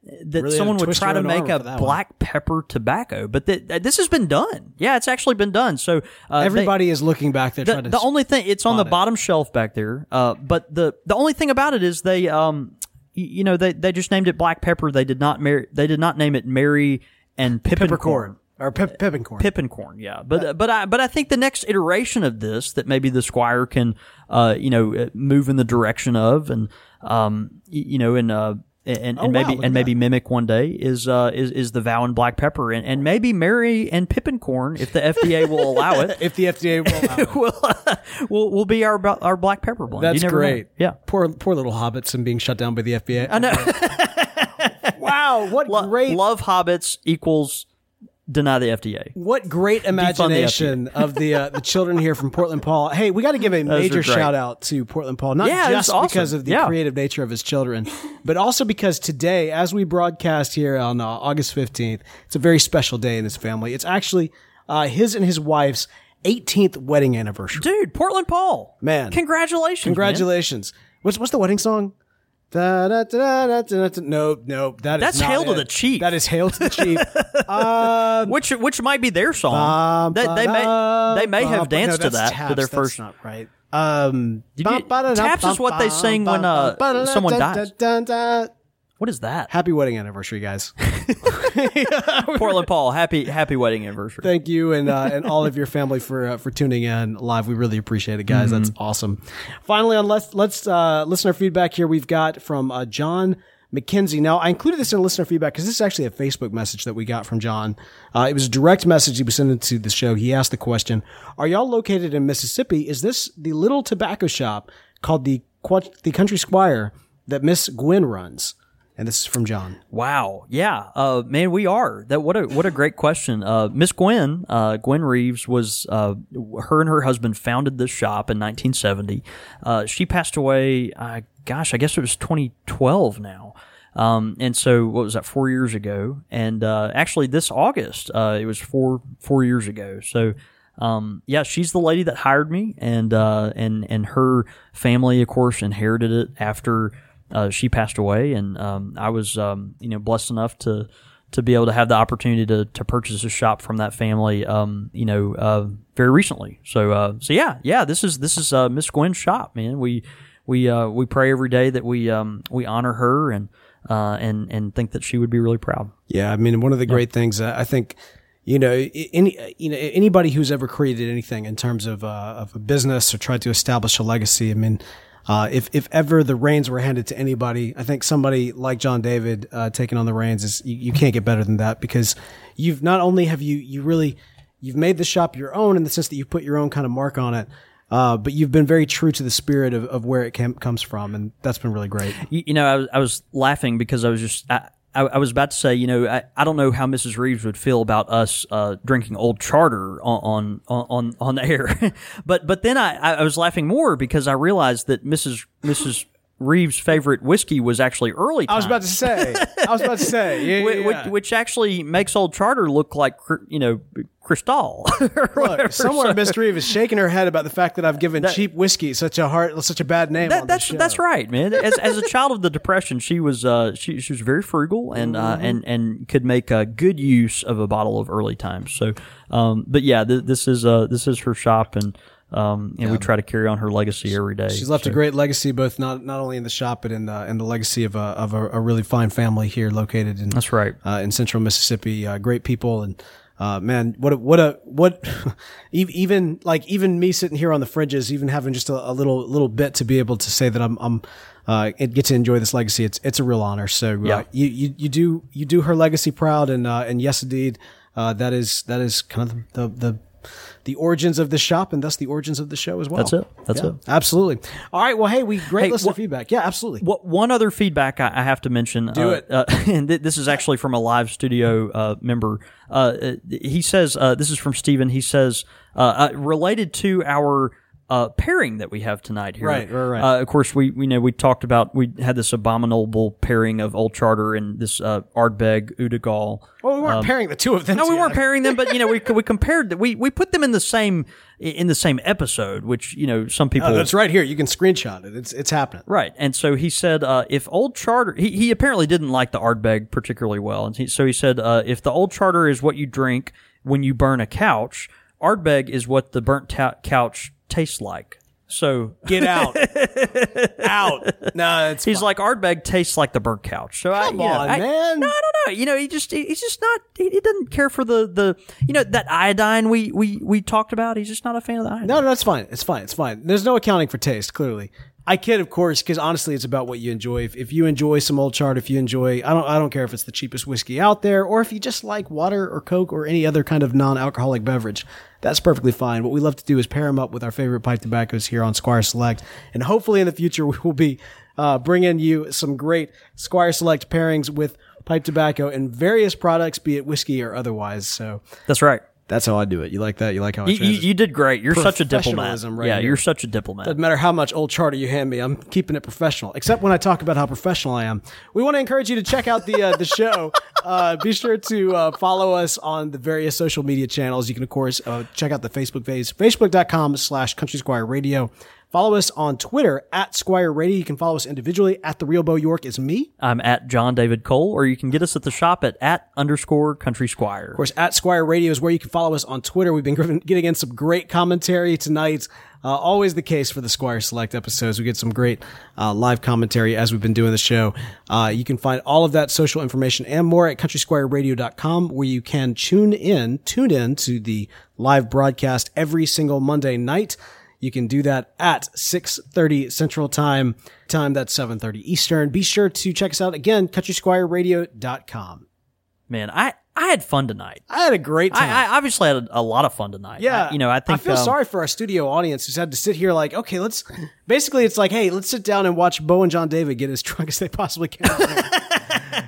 that Really someone would try to make a that one. black pepper tobacco. But th- th- this has been done. Yeah, it's actually been done. So uh, they- Everybody is looking back there the, trying to. the only thing it's on the it. bottom shelf back there. Uh, but the the only thing about it is they um you know they they just named it black pepper. They did not mar- they did not name it Mary and Pippencorn. or pip, pippencorn. Pippencorn, yeah, but but I but I think the next iteration of this that maybe the Squire can, uh, you know, uh, move in the direction of, and um, you know, and uh, and, and Oh, maybe at and maybe that. mimic one day is uh is is the Vow and black pepper, and and maybe Mary and Pippencorn if the FDA will allow it. [laughs] if the FDA will. allow it. [laughs] will [laughs] will will be our our black pepper blend. That's never know. great. Yeah. Poor poor little hobbits and being shut down by the FDA. I know. wow, what Lo- great love hobbits equals deny the FDA. what great imagination of the uh, the children here from Portland Paul. Hey, we got to give a Those major shout out to Portland Paul, not Yeah, just awesome. because of the Yeah. creative nature of his children, but also because today, as we broadcast here on uh, August fifteenth, it's a very special day in his family. It's actually uh, his and his wife's 18th wedding anniversary. Dude, Portland Paul. Man. Congratulations. man. Congratulations! What's what's the wedding song? Da, da, da, da, da, da. No, no, that is That's not Hail to it. the Chief. That is Hail to the Chief. uh, [laughs] Which which might be their song. They, they may they may have danced to that to their first. Not right. Um, you- taps is what they sing when, uh, someone dies. What is that? Happy wedding anniversary, guys! [laughs] [laughs] Portland Paul. Happy happy wedding anniversary. Thank you and uh, and all of your family for uh, for tuning in live. We really appreciate it, guys. That's awesome. Finally, on let's let's uh, listener feedback here. We've got from uh, John McKenzie. Now, I included this in listener feedback because this is actually a Facebook message that we got from John. Uh, it was a direct message he was sending to the show. He asked the question: Are y'all located in Mississippi? Is this the little tobacco shop called the the Country Squire that Miss Gwen runs? And this is from John. Wow. Yeah. Uh, man, we are. That what a what a great question. Uh, Miss Gwen, uh, Gwen Reeves was uh, her and her husband founded this shop in 1970. Uh, she passed away. Gosh, I guess it was 2012 now. Um, and so what was that? Four years ago. And uh, actually, this August, uh, it was four four years ago. So. um, yeah, she's the lady that hired me, and uh, and and her family, of course, inherited it after uh, she passed away, and um, I was um, you know blessed enough to to be able to have the opportunity to, to purchase a shop from that family, um, you know, uh, very recently. So, uh, so yeah, yeah, this is this is uh, Miss Gwen's shop, man. We we uh, we pray every day that we um, we honor her and uh, and and think that she would be really proud. Yeah, I mean, one of the great things uh, I think, you know, any you know anybody who's ever created anything in terms of uh, of a business or tried to establish a legacy. I mean, uh, if if ever the reins were handed to anybody, I think somebody like John David uh, taking on the reins is you, you can't get better than that because you've not only have you you really you've made the shop your own in the sense that you put your own kind of mark on it. Uh, but you've been very true to the spirit of, of where it cam- comes from, and that's been really great. You, you know, I was, I was laughing because I was just. I, I was about to say, you know, I, I don't know how Mrs. Reeves would feel about us uh, drinking Old Charter on on on, on the air, [laughs] but but then I, I was laughing more because I realized that Mrs. Mrs. Reeves' favorite whiskey was actually early. I was about to say, I was about to say, [laughs] yeah, Whi- yeah, which, yeah. which actually makes Old Charter look like you know Cristal. [laughs] Look, somewhere So- Miss [laughs] Reeve is shaking her head about the fact that I've given cheap whiskey such a hard, such a bad name. That, that's that's right, man. As, as a child of the depression, she was uh, she she was very frugal and uh, Mm-hmm. and and could make a good use of a bottle of early times. So, um, but yeah, th- this is uh this is her shop, and um, and we try to carry on her legacy every day. She's left a great legacy, both not not only in the shop but in the in the legacy of a of a, a really fine family here located in That's right. uh, in Central Mississippi. Uh, great people and. Uh, man, what a, what a what [laughs] even like even me sitting here on the fringes, even having just a, a little little bit to be able to say that I'm I'm uh, get to enjoy this legacy. It's it's a real honor. So uh, Yeah. you, you you do you do her legacy proud, and uh, and yes, indeed, uh, that is that is kind of the the the origins of the shop, and thus the origins of the show as well. That's it. That's Yeah, it. Absolutely. All right. Well, hey, we great Hey, listener wha- feedback. Yeah, absolutely. What one other feedback I, I have to mention? Do uh, it. Uh, [laughs] and th- this is actually from a live studio uh, member. Uh, uh, he says uh, this is from Steven. He says uh, uh, related to our. Uh, pairing that we have tonight here. Right, right, right. Uh, of course, we we know we talked about we had this abominable pairing of Old Charter and this uh, Ardbeg Uigeadail. well, we weren't pairing the two of them. No, we weren't pairing them, but you know we [laughs] we compared that we we put them in the same in the same episode, which you know some people Oh, that's right here. You can screenshot it. It's it's happening. Right. And so he said, uh, if old charter, he, he apparently didn't like the Ardbeg particularly well. And he, so he said, uh, if the old charter is what you drink when you burn a couch, Ardbeg is what the burnt ta- couch tastes like. So Get out. [laughs] out. No, it's he's fine. like, Ardbeg tastes like the burnt couch. So I, Come you know, on, I- man. No, I don't know. You know, he just, he- he's just not, he, he doesn't care for the, the, you know, that iodine we, we, we talked about. He's just not a fan of the iodine. No, no, that's fine. It's fine. It's fine. There's no accounting for taste, clearly. I kid, of course, because honestly, it's about what you enjoy. If, if you enjoy some old chart, if you enjoy, I don't, I don't care if it's the cheapest whiskey out there, or if you just like water or Coke or any other kind of non-alcoholic beverage, that's perfectly fine. What we love to do is pair them up with our favorite pipe tobaccos here on Squire Select, and hopefully in the future [laughs] we will be uh, bringing you some great Squire Select pairings with pipe tobacco and various products, be it whiskey or otherwise. So That's right. That's how I do it. You like that? You like how I You, you, you did great. You're such a diplomat. Right yeah, here. you're such a diplomat. Doesn't matter how much old charter you hand me, I'm keeping it professional. Except when I talk about how professional I am. We want to encourage you to check out the uh, the show. [laughs] Uh, be sure to uh, follow us on the various social media channels. You can of course uh, check out the Facebook page, facebook.com slash Country Squire Radio. Follow us on Twitter at Squire Radio. You can follow us individually at the Real Bo York is me. I'm at John David Cole, or you can get us at the shop at at underscore Country Squire. Of course, at Squire Radio is where you can follow us on Twitter. We've been getting in some great commentary tonight. Uh, always the case for the Squire Select episodes. We get some great uh, live commentary as we've been doing the show. Uh, you can find all of that social information and more at countrysquireradio.com where you can tune in, tune in to the live broadcast every single Monday night. You can do that at 6.30 Central Time. Time that's 7.30 Eastern. Be sure to check us out again, countrysquireradio.com. Man, I, I had fun tonight. I had a great time. I, I obviously had a, a lot of fun tonight. Yeah, I- you know, I think I feel um, sorry for our studio audience who's had to sit here like, okay, let's. Basically, it's like, hey, let's sit down and watch Bo and John David get as [laughs] drunk as they possibly can.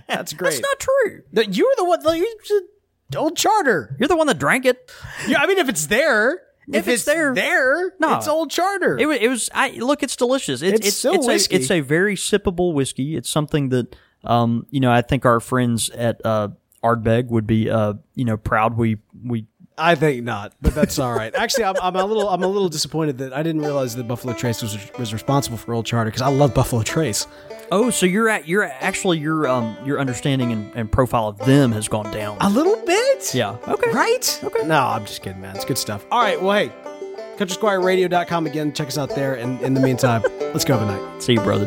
That's great. That's not true. No, you were the one. Like, old charter. You're the one that drank it. Yeah, I mean, if it's there, if, it's there- there, No. it's old charter. It was. It was. I look. It's delicious. It's It's it's still it's whiskey. a it's a very sippable whiskey. It's something that um you know I think our friends at uh Ardbeg would be uh you know proud we we I think not, but that's all right. Actually, I'm, I'm a little I'm a little disappointed that I didn't realize that Buffalo Trace was was responsible for Old Charter because I love Buffalo Trace. Oh, so you're at you're actually your um your understanding and, and profile of them has gone down. A little bit. Yeah. Okay. Right? Okay. No, I'm just kidding, man. It's good stuff. All right. Well, hey, CountrySquireRadio.com again. Check us out there. And in the meantime, let's go have a night. See you, brother.